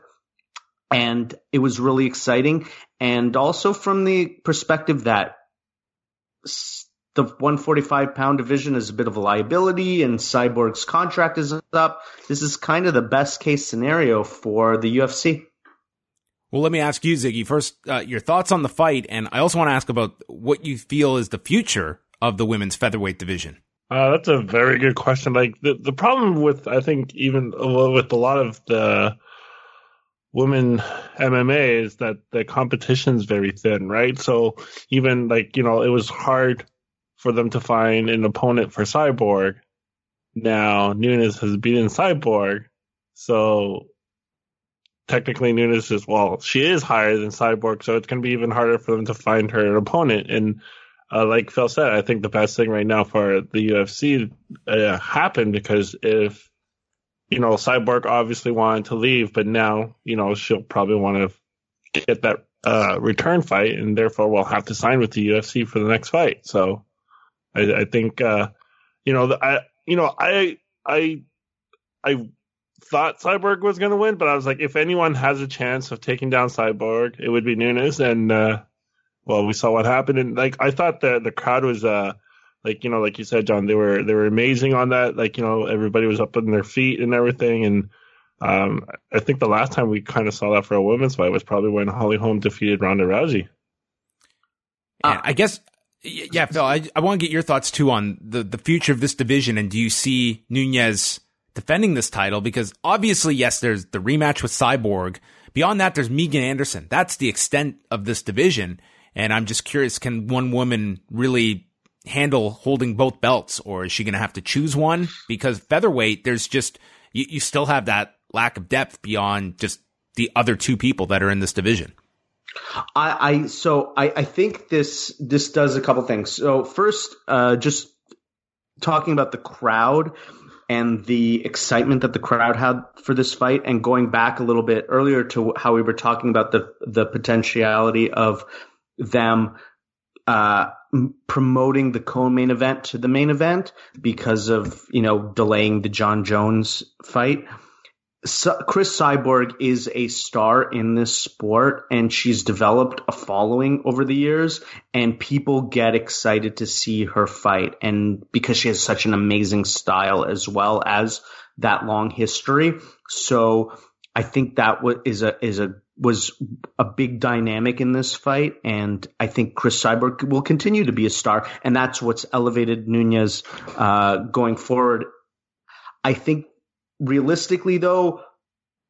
And it was really exciting. And also from the perspective that the 145 pound division is a bit of a liability and Cyborg's contract is up. This is kind of the best case scenario for the UFC. Well, let me ask you, Ziggy, first, uh, your thoughts on the fight. And I also want to ask about what you feel is the future of the women's featherweight division. Uh, that's a very good question. Like the, the problem with, I think, even with a lot of the women MMA is that the competition is very thin, right? So even like, you know, it was hard for them to find an opponent for Cyborg. Now Nunes has beaten Cyborg, so technically Nunes is well, she is higher than Cyborg, so it's going to be even harder for them to find her an opponent. And uh, like Phil said, I think the best thing right now for the UFC uh, happened because if you know Cyborg obviously wanted to leave, but now you know she'll probably want to get that uh, return fight, and therefore will have to sign with the UFC for the next fight. So I, I think uh, you know I you know I I I thought Cyborg was going to win, but I was like, if anyone has a chance of taking down Cyborg, it would be Nunes. And uh, well, we saw what happened, and like I thought the the crowd was uh like you know like you said, John, they were they were amazing on that. Like you know everybody was up on their feet and everything, and um, I think the last time we kind of saw that for a women's fight was probably when Holly Holm defeated Ronda Rousey. Uh, I guess yeah, Phil, I, I want to get your thoughts too on the, the future of this division. And do you see Nunes defending this title? Because obviously, yes, there's the rematch with Cyborg. Beyond that, there's Megan Anderson. That's the extent of this division. And I'm just curious, can one woman really handle holding both belts or is she going to have to choose one? Because featherweight, there's just, you, you still have that lack of depth beyond just the other two people that are in this division. I, I so I, I think this this does a couple things. So first, uh, just talking about the crowd and the excitement that the crowd had for this fight, and going back a little bit earlier to how we were talking about the the potentiality of them uh, promoting the co-main event to the main event because of you know delaying the Jon Jones fight. Cris Cyborg is a star in this sport and she's developed a following over the years and people get excited to see her fight and because she has such an amazing style as well as that long history. So I think that is a is a was a big dynamic in this fight, and I think Cris Cyborg will continue to be a star, and that's what's elevated Nunes uh, going forward. I think realistically, though,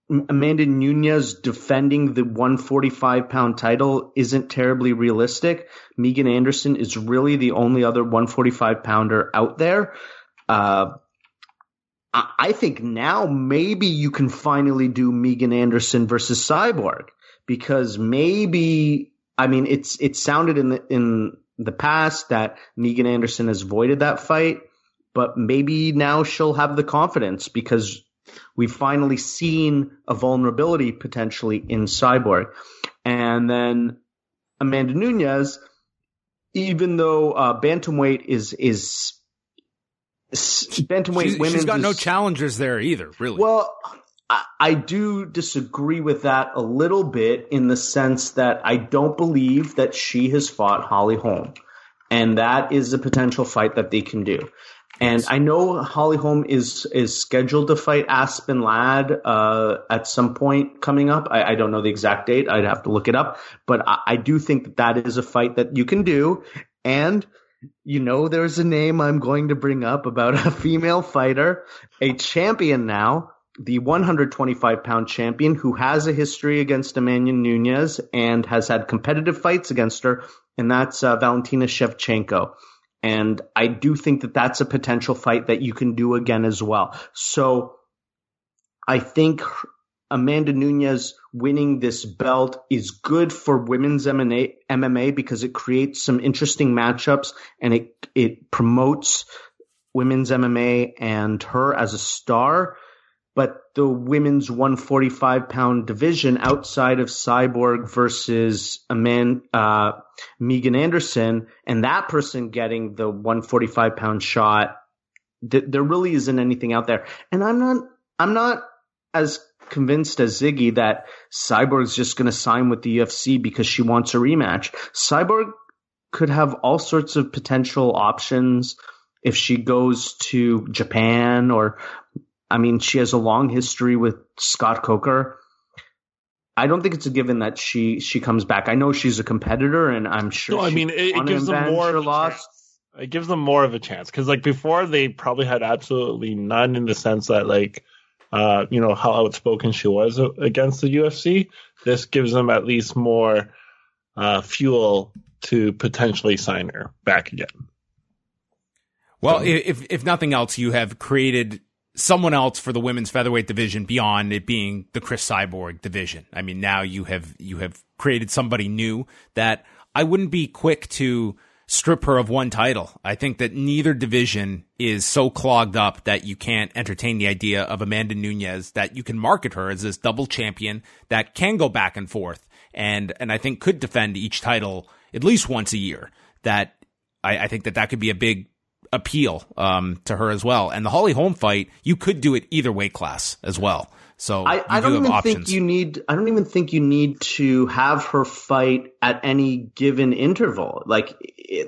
Amanda Nunes defending the 145 pound title isn't terribly realistic. Megan Anderson is really the only other 145 pounder out there. Uh, I think now maybe you can finally do Megan Anderson versus Cyborg because maybe I mean it's it sounded in the in the past that Megan Anderson has voided that fight but maybe now she'll have the confidence because we've finally seen a vulnerability potentially in Cyborg. And then Amanda Nunes, even though uh, bantamweight is is bantamweight she's, women, she's got no challengers there either, really. Well, I, I do disagree with that a little bit in the sense that I don't believe that she has fought Holly Holm. And that is a potential fight that they can do. And I know Holly Holm is is scheduled to fight Aspen Ladd uh, at some point coming up. I, I, don't know the exact date. I'd have to look it up. But I, I, do think that that is a fight that you can do. And you know, there's a name I'm going to bring up about a female fighter, a champion now, the 125 pound champion who has a history against Amanda Nunes and has had competitive fights against her, and that's uh, Valentina Shevchenko. And I do think that that's a potential fight that you can do again as well. So I think Amanda Nunes winning this belt is good for women's MMA because it creates some interesting matchups and it, it promotes women's MMA and her as a star but the women's 145 pound division outside of Cyborg versus a man, uh, Megan Anderson, and that person getting the 145 pound shot, th- there really isn't anything out there. And I'm not, I'm not as convinced as Ziggy that Cyborg's just going to sign with the UFC because she wants a rematch. Cyborg could have all sorts of potential options if she goes to Japan or I mean, she has a long history with Scott Coker. I don't think it's a given that she she comes back. I know she's a competitor, and I'm sure. No, I mean, it, it gives them more of a chance. It gives them more of a chance because, like before, they probably had absolutely none in the sense that, like, uh, you know, how outspoken she was against the UFC. This gives them at least more uh, fuel to potentially sign her back again. Well, so. if if nothing else, you have created someone else for the women's featherweight division beyond it being the Cris Cyborg division. I mean, now you have you have created somebody new that I wouldn't be quick to strip her of one title. I think that neither division is so clogged up that you can't entertain the idea of Amanda Nunes that you can market her as this double champion that can go back and forth and and I think could defend each title at least once a year. That I, I think that that could be a big appeal um, to her as well. And the Holly Holm fight, you could do it either weight class as well. So I, I don't do even options. think you need. I don't even think you need to have her fight at any given interval. Like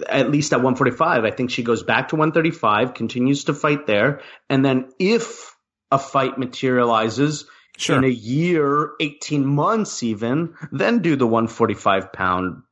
at least at 145, I think she goes back to 135, continues to fight there, and then if a fight materializes sure. in a year, 18 months, even, then do the 145 pound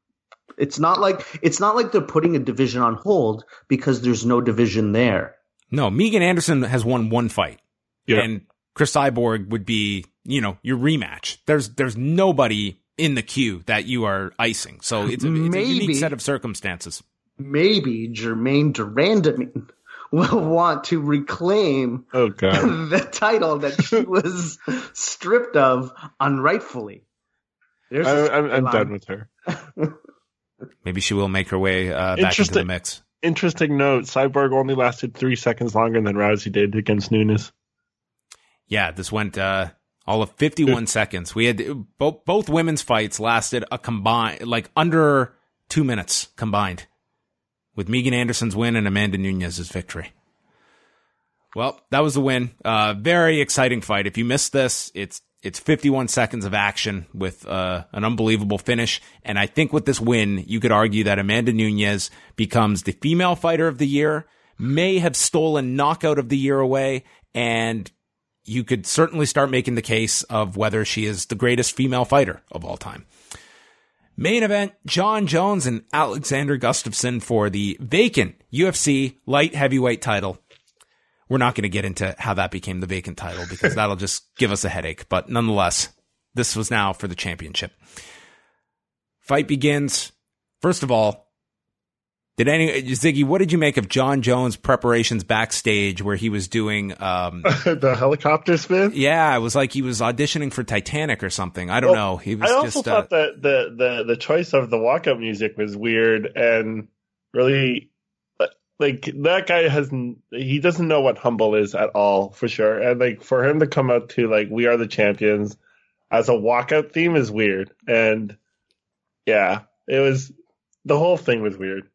it's not like it's not like they're putting a division on hold because there's no division there. No, Megan Anderson has won one fight. Yeah. And Cris Cyborg would be, you know, your rematch. There's there's nobody in the queue that you are icing. So it's a, it's maybe, a unique set of circumstances. Maybe Germaine de Randamie will want to reclaim oh, God. the title that she was stripped of unrightfully. There's I, am done with her. Maybe she will make her way uh, back into the mix. Interesting note: Cyborg only lasted three seconds longer than Rousey did against Nunes. Yeah, this went uh, all of 51 seconds. We had both both women's fights lasted a combined like under two minutes combined, with Megan Anderson's win and Amanda Nunes' victory. Well, that was the win. Uh, very exciting fight. If you missed this, it's it's 51 seconds of action with uh, an unbelievable finish. And I think with this win, you could argue that Amanda Nunes becomes the female fighter of the year, may have stolen knockout of the year away, and you could certainly start making the case of whether she is the greatest female fighter of all time. Main event, Jon Jones and Alexander Gustafsson for the vacant UFC light heavyweight title. We're not going to get into how that became the vacant title because that'll just give us a headache. But nonetheless, this was now for the championship. Fight begins. First of all, did any Ziggy? What did you make of Jon Jones' preparations backstage, where he was doing um, the helicopter spin? Yeah, it was like he was auditioning for Titanic or something. I don't well, know. He was. I also just, thought uh, that the the the choice of the walkout music was weird and really like that guy hasn't he doesn't know what humble is at all for sure. And like for him to come out to like we are the champions as a walkout theme is weird. And yeah it was the whole thing was weird.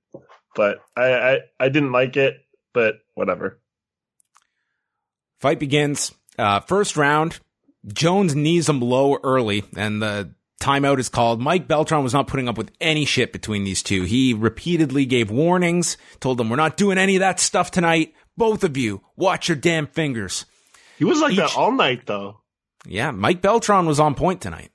But i i, I didn't like it but whatever. Fight begins. Uh first round Jones knees him low early, and the timeout is called. Mike Beltran was not putting up with any shit between these two. He repeatedly gave warnings, told them, We're not doing any of that stuff tonight. Both of you, watch your damn fingers. He was like Each- that all night, though. Yeah, Mike Beltran was on point tonight.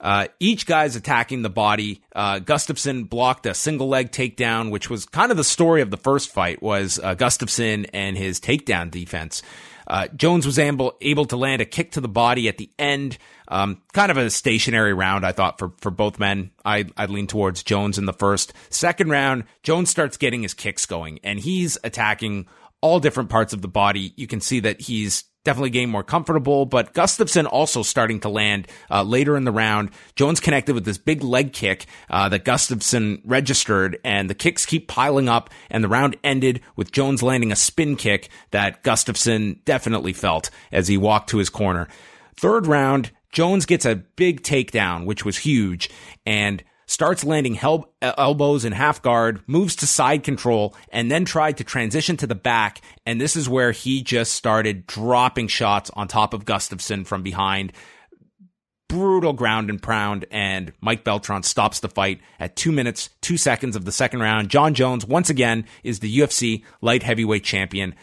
Uh, each guy's attacking the body. Uh, Gustafsson blocked a single leg takedown, which was kind of the story of the first fight was, uh, Gustafsson and his takedown defense. Uh, Jones was able, able to land a kick to the body at the end. Um, kind of a stationary round, I thought, for, for both men. I, I lean towards Jones in the first. Second round, Jones starts getting his kicks going and he's attacking all different parts of the body. You can see that he's definitely getting more comfortable, but Gustafsson also starting to land uh, later in the round. Jones connected with this big leg kick uh, that Gustafsson registered, and the kicks keep piling up, and the round ended with Jones landing a spin kick that Gustafsson definitely felt as he walked to his corner. Third round, Jones gets a big takedown, which was huge, and starts landing hel- elbows in half guard, moves to side control, and then tried to transition to the back. And this is where he just started dropping shots on top of Gustafsson from behind. Brutal ground and pound, and Mike Beltran stops the fight at two minutes, two seconds of the second round. Jon Jones, once again, is the UFC light heavyweight champion.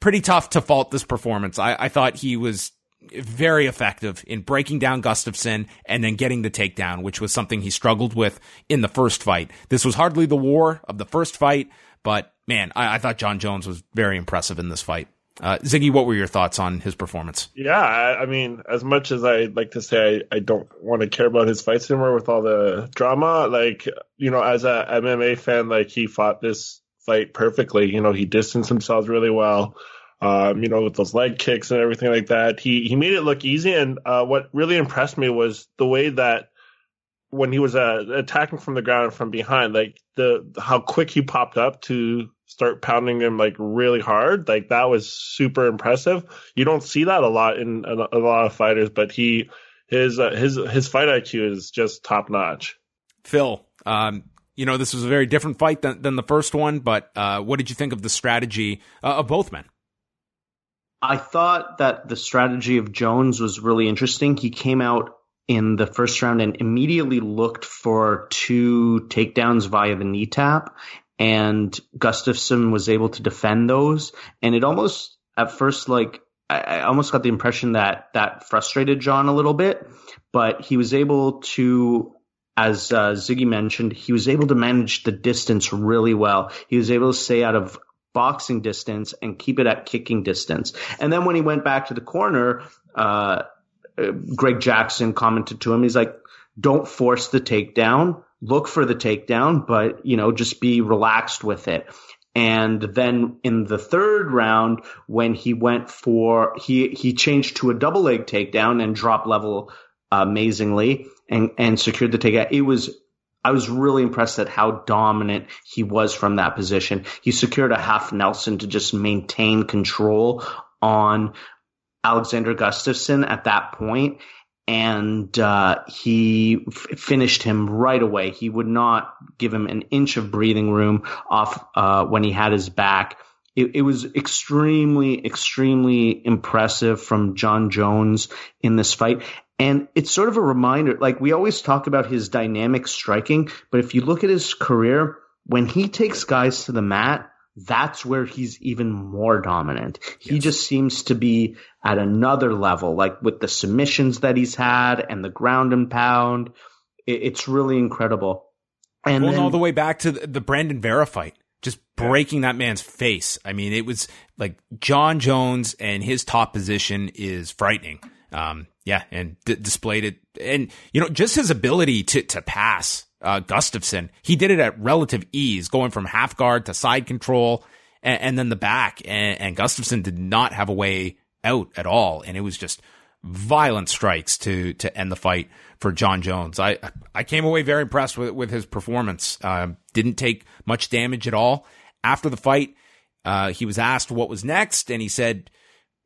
Pretty tough to fault this performance. I, I thought he was very effective in breaking down Gustafsson and then getting the takedown, which was something he struggled with in the first fight. This was hardly the war of the first fight, but man, I, I thought Jon Jones was very impressive in this fight. Uh, Ziggy, what were your thoughts on his performance? Yeah, I, I mean, as much as I like to say I, I don't want to care about his fights anymore with all the drama, like, you know, as a MMA fan, like he fought this fight perfectly. You know, he distanced himself really well. Um, you know, with those leg kicks and everything like that. He he made it look easy and uh, what really impressed me was the way that when he was uh, attacking from the ground from behind, like the how quick he popped up to start pounding him like really hard. Like that was super impressive. You don't see that a lot in a, a lot of fighters, but he his uh, his his fight IQ is just top notch. Phil, um, you know, this was a very different fight than, than the first one, but uh, what did you think of the strategy uh, of both men? I thought that the strategy of Jones was really interesting. He came out in the first round and immediately looked for two takedowns via the knee tap, and Gustafsson was able to defend those. And it almost, at first, like, I, almost got the impression that that frustrated Jon a little bit, but he was able to as uh, Ziggy mentioned, he was able to manage the distance really well. He was able to stay out of boxing distance and keep it at kicking distance. And then when he went back to the corner, uh, uh, Greg Jackson commented to him, he's like, don't force the takedown, look for the takedown, but, you know, just be relaxed with it. And then in the third round, when he went for, he, he changed to a double leg takedown and drop level amazingly and, and secured the takedown. It was I was really impressed at how dominant he was from that position. He secured a half Nelson to just maintain control on Alexander Gustafsson at that point, and uh, he f- finished him right away. He would not give him an inch of breathing room off uh, when he had his back. It, it was extremely, extremely impressive from Jon Jones in this fight. And it's sort of a reminder, like we always talk about his dynamic striking, but if you look at his career, when he takes guys to the mat, that's where he's even more dominant. He Yes. just seems to be at another level, like with the submissions that he's had and the ground and pound. It, it's really incredible. And Going then, all the way back to the, the Brandon Vera fight, just breaking that man's face. I mean, it was like Jon Jones and his top position is frightening. Um, yeah, and d- displayed it, and you know, just his ability to to pass uh, Gustafsson. He did it at relative ease, going from half guard to side control, and, and then the back. And, and Gustafsson did not have a way out at all, and it was just violent strikes to to end the fight for Jon Jones. I I came away very impressed with with his performance. Uh, didn't take much damage at all after the fight. Uh, he was asked what was next, and he said.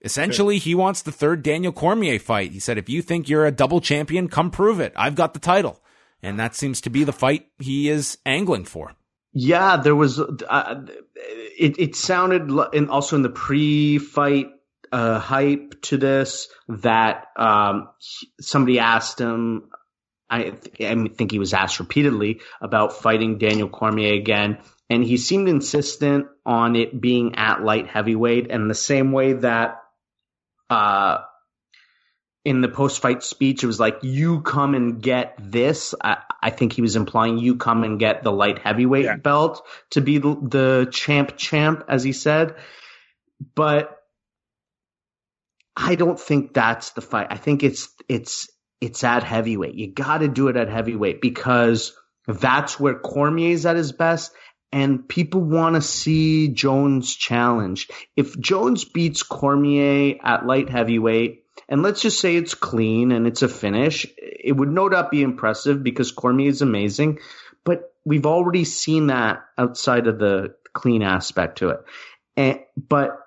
Essentially, he wants the third Daniel Cormier fight. He said, if you think you're a double champion, come prove it. I've got the title. And that seems to be the fight he is angling for. Yeah, there was. Uh, it it sounded and also in the pre-fight uh, hype to this that um, somebody asked him. I, I think he was asked repeatedly about fighting Daniel Cormier again, and he seemed insistent on it being at light heavyweight, and the same way that uh, in the post fight speech, it was like, you come and get this. I, I, think he was implying you come and get the light heavyweight yeah. belt to be the, the champ champ, as he said. But I don't think that's the fight. I think it's, it's, it's at heavyweight. You got to do it at heavyweight because that's where Cormier's at his best. And people want to see Jones challenge. If Jones beats Cormier at light heavyweight, and let's just say it's clean and it's a finish. It would no doubt be impressive because Cormier is amazing, but we've already seen that outside of the clean aspect to it. And, but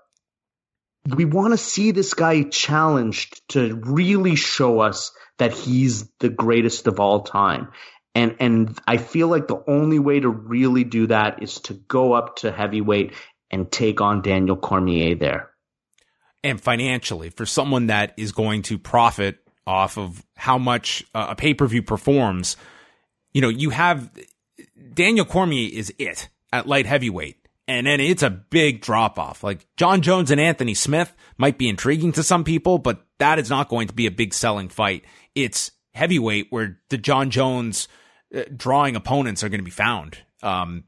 we want to see this guy challenged to really show us that he's the greatest of all time. And and I feel like the only way to really do that is to go up to heavyweight and take on Daniel Cormier there and financially for someone that is going to profit off of how much uh, a pay per view performs, you know, you have Daniel Cormier is it at light heavyweight. And then it's a big drop off. Like Jon Jones and Anthony Smith might be intriguing to some people, but that is not going to be a big selling fight. It's heavyweight where the Jon Jones uh, drawing opponents are going to be found. Um,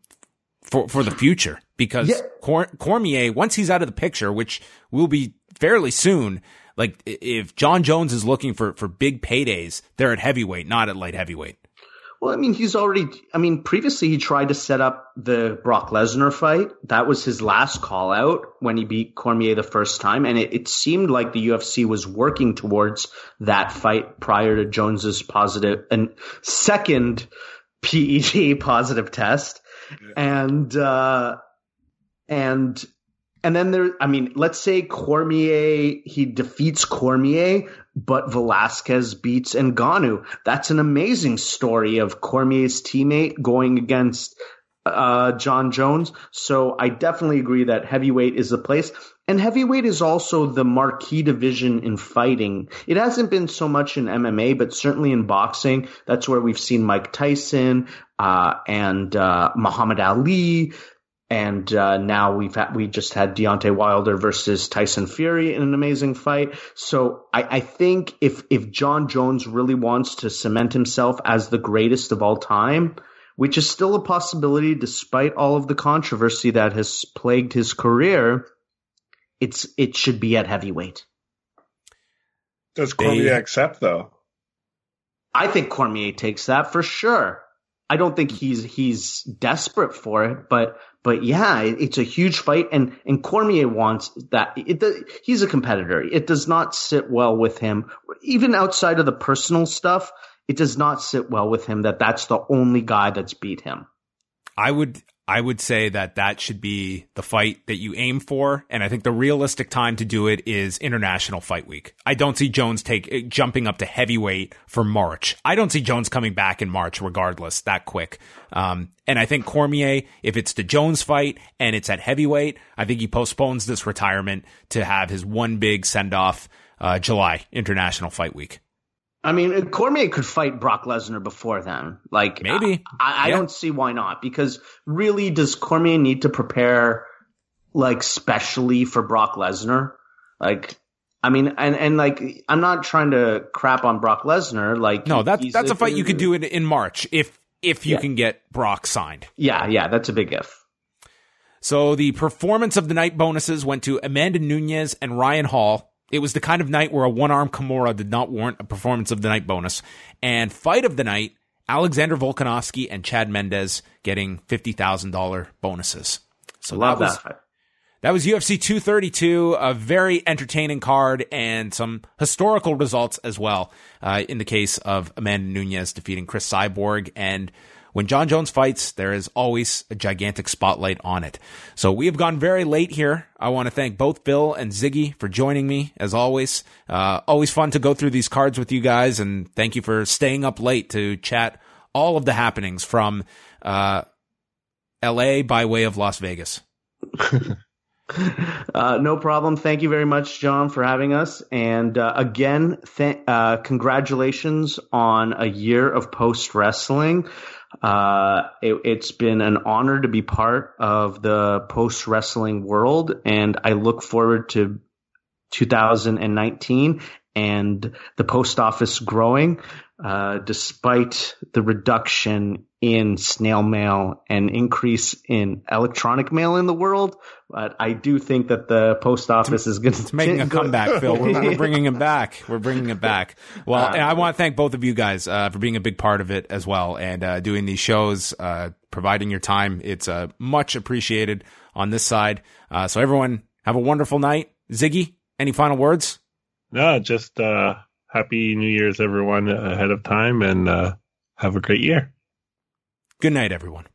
for, for the future because yeah. Cor- Cormier, once he's out of the picture, which will be fairly soon. Like if Jon Jones is looking for for big paydays, they're at heavyweight, not at light heavyweight. Well, I mean, he's already. I mean, previously he tried to set up the Brock Lesnar fight. That was his last call out when he beat Cormier the first time, and it, it seemed like the UFC was working towards that fight prior to Jones's positive and second PED positive test, yeah. and uh, and and then there, I mean, let's say Cormier, he defeats Cormier, but Velasquez beats Ngannou. That's an amazing story of Cormier's teammate going against uh, Jon Jones. So I definitely agree that heavyweight is the place. And heavyweight is also the marquee division in fighting. It hasn't been so much in MMA, but certainly in boxing. That's where we've seen Mike Tyson uh, and uh, Muhammad Ali and uh, now we've had, we just had Deontay Wilder versus Tyson Fury in an amazing fight. So I, I think if if Jon Jones really wants to cement himself as the greatest of all time, which is still a possibility despite all of the controversy that has plagued his career, it's it should be at heavyweight. Does Cormier they, accept though? I think Cormier takes that for sure. I don't think he's he's desperate for it, but but yeah, it's a huge fight, and and Cormier wants that. It, he's a competitor. It does not sit well with him, even outside of the personal stuff. It does not sit well with him that that's the only guy that's beat him. I would I would say that that should be the fight that you aim for. And I think the realistic time to do it is international fight week. I don't see Jones take eh, jumping up to heavyweight for March. I don't see Jones coming back in March regardless that quick. Um, and I think Cormier, if it's the Jones fight and it's at heavyweight, I think he postpones this retirement to have his one big send off, uh, July international fight week. I mean, Cormier could fight Brock Lesnar before then. Like, maybe. I, I yeah. don't see why not. Because really, does Cormier need to prepare, like, specially for Brock Lesnar? Like, I mean, and, and like, I'm not trying to crap on Brock Lesnar. Like, no, that's that's a, fight you could do in, in March if if you yeah. can get Brock signed. Yeah, yeah, that's a big if. So the performance of the night bonuses went to Amanda Nunes and Ryan Hall. It was the kind of night where a one arm Kimura did not warrant a performance of the night bonus. And fight of the night, Alexander Volkanovski and Chad Mendes getting $50,000 bonuses. So Love that was, that. That was UFC 232, a very entertaining card and some historical results as well. Uh, in the case of Amanda Nunes defeating Cris Cyborg and when Jon Jones fights, there is always a gigantic spotlight on it. So we have gone very late here. I want to thank both Bill and Ziggy for joining me as always. Uh, always fun to go through these cards with you guys and thank you for staying up late to chat all of the happenings from, uh, LA by way of Las Vegas. Uh, no problem. Thank you very much, John, for having us. And uh, again, th- uh, congratulations on a year of post wrestling. Uh, it, has been an honor to be part of the post wrestling world, and I look forward to 2019 and the post office growing, uh, despite the reduction in snail mail and increase in electronic mail in the world. But I do think that the post office is going to making a comeback, Phil. We're, we're, bringing him back. We're bringing him back. Well, uh, I want to thank both of you guys uh, for being a big part of it as well and uh, doing these shows, uh, providing your time. It's uh, much appreciated on this side. Uh, so everyone, have a wonderful night. Ziggy, any final words? No, just happy New Year's, everyone, ahead of time, and uh, have a great year. Good night, everyone.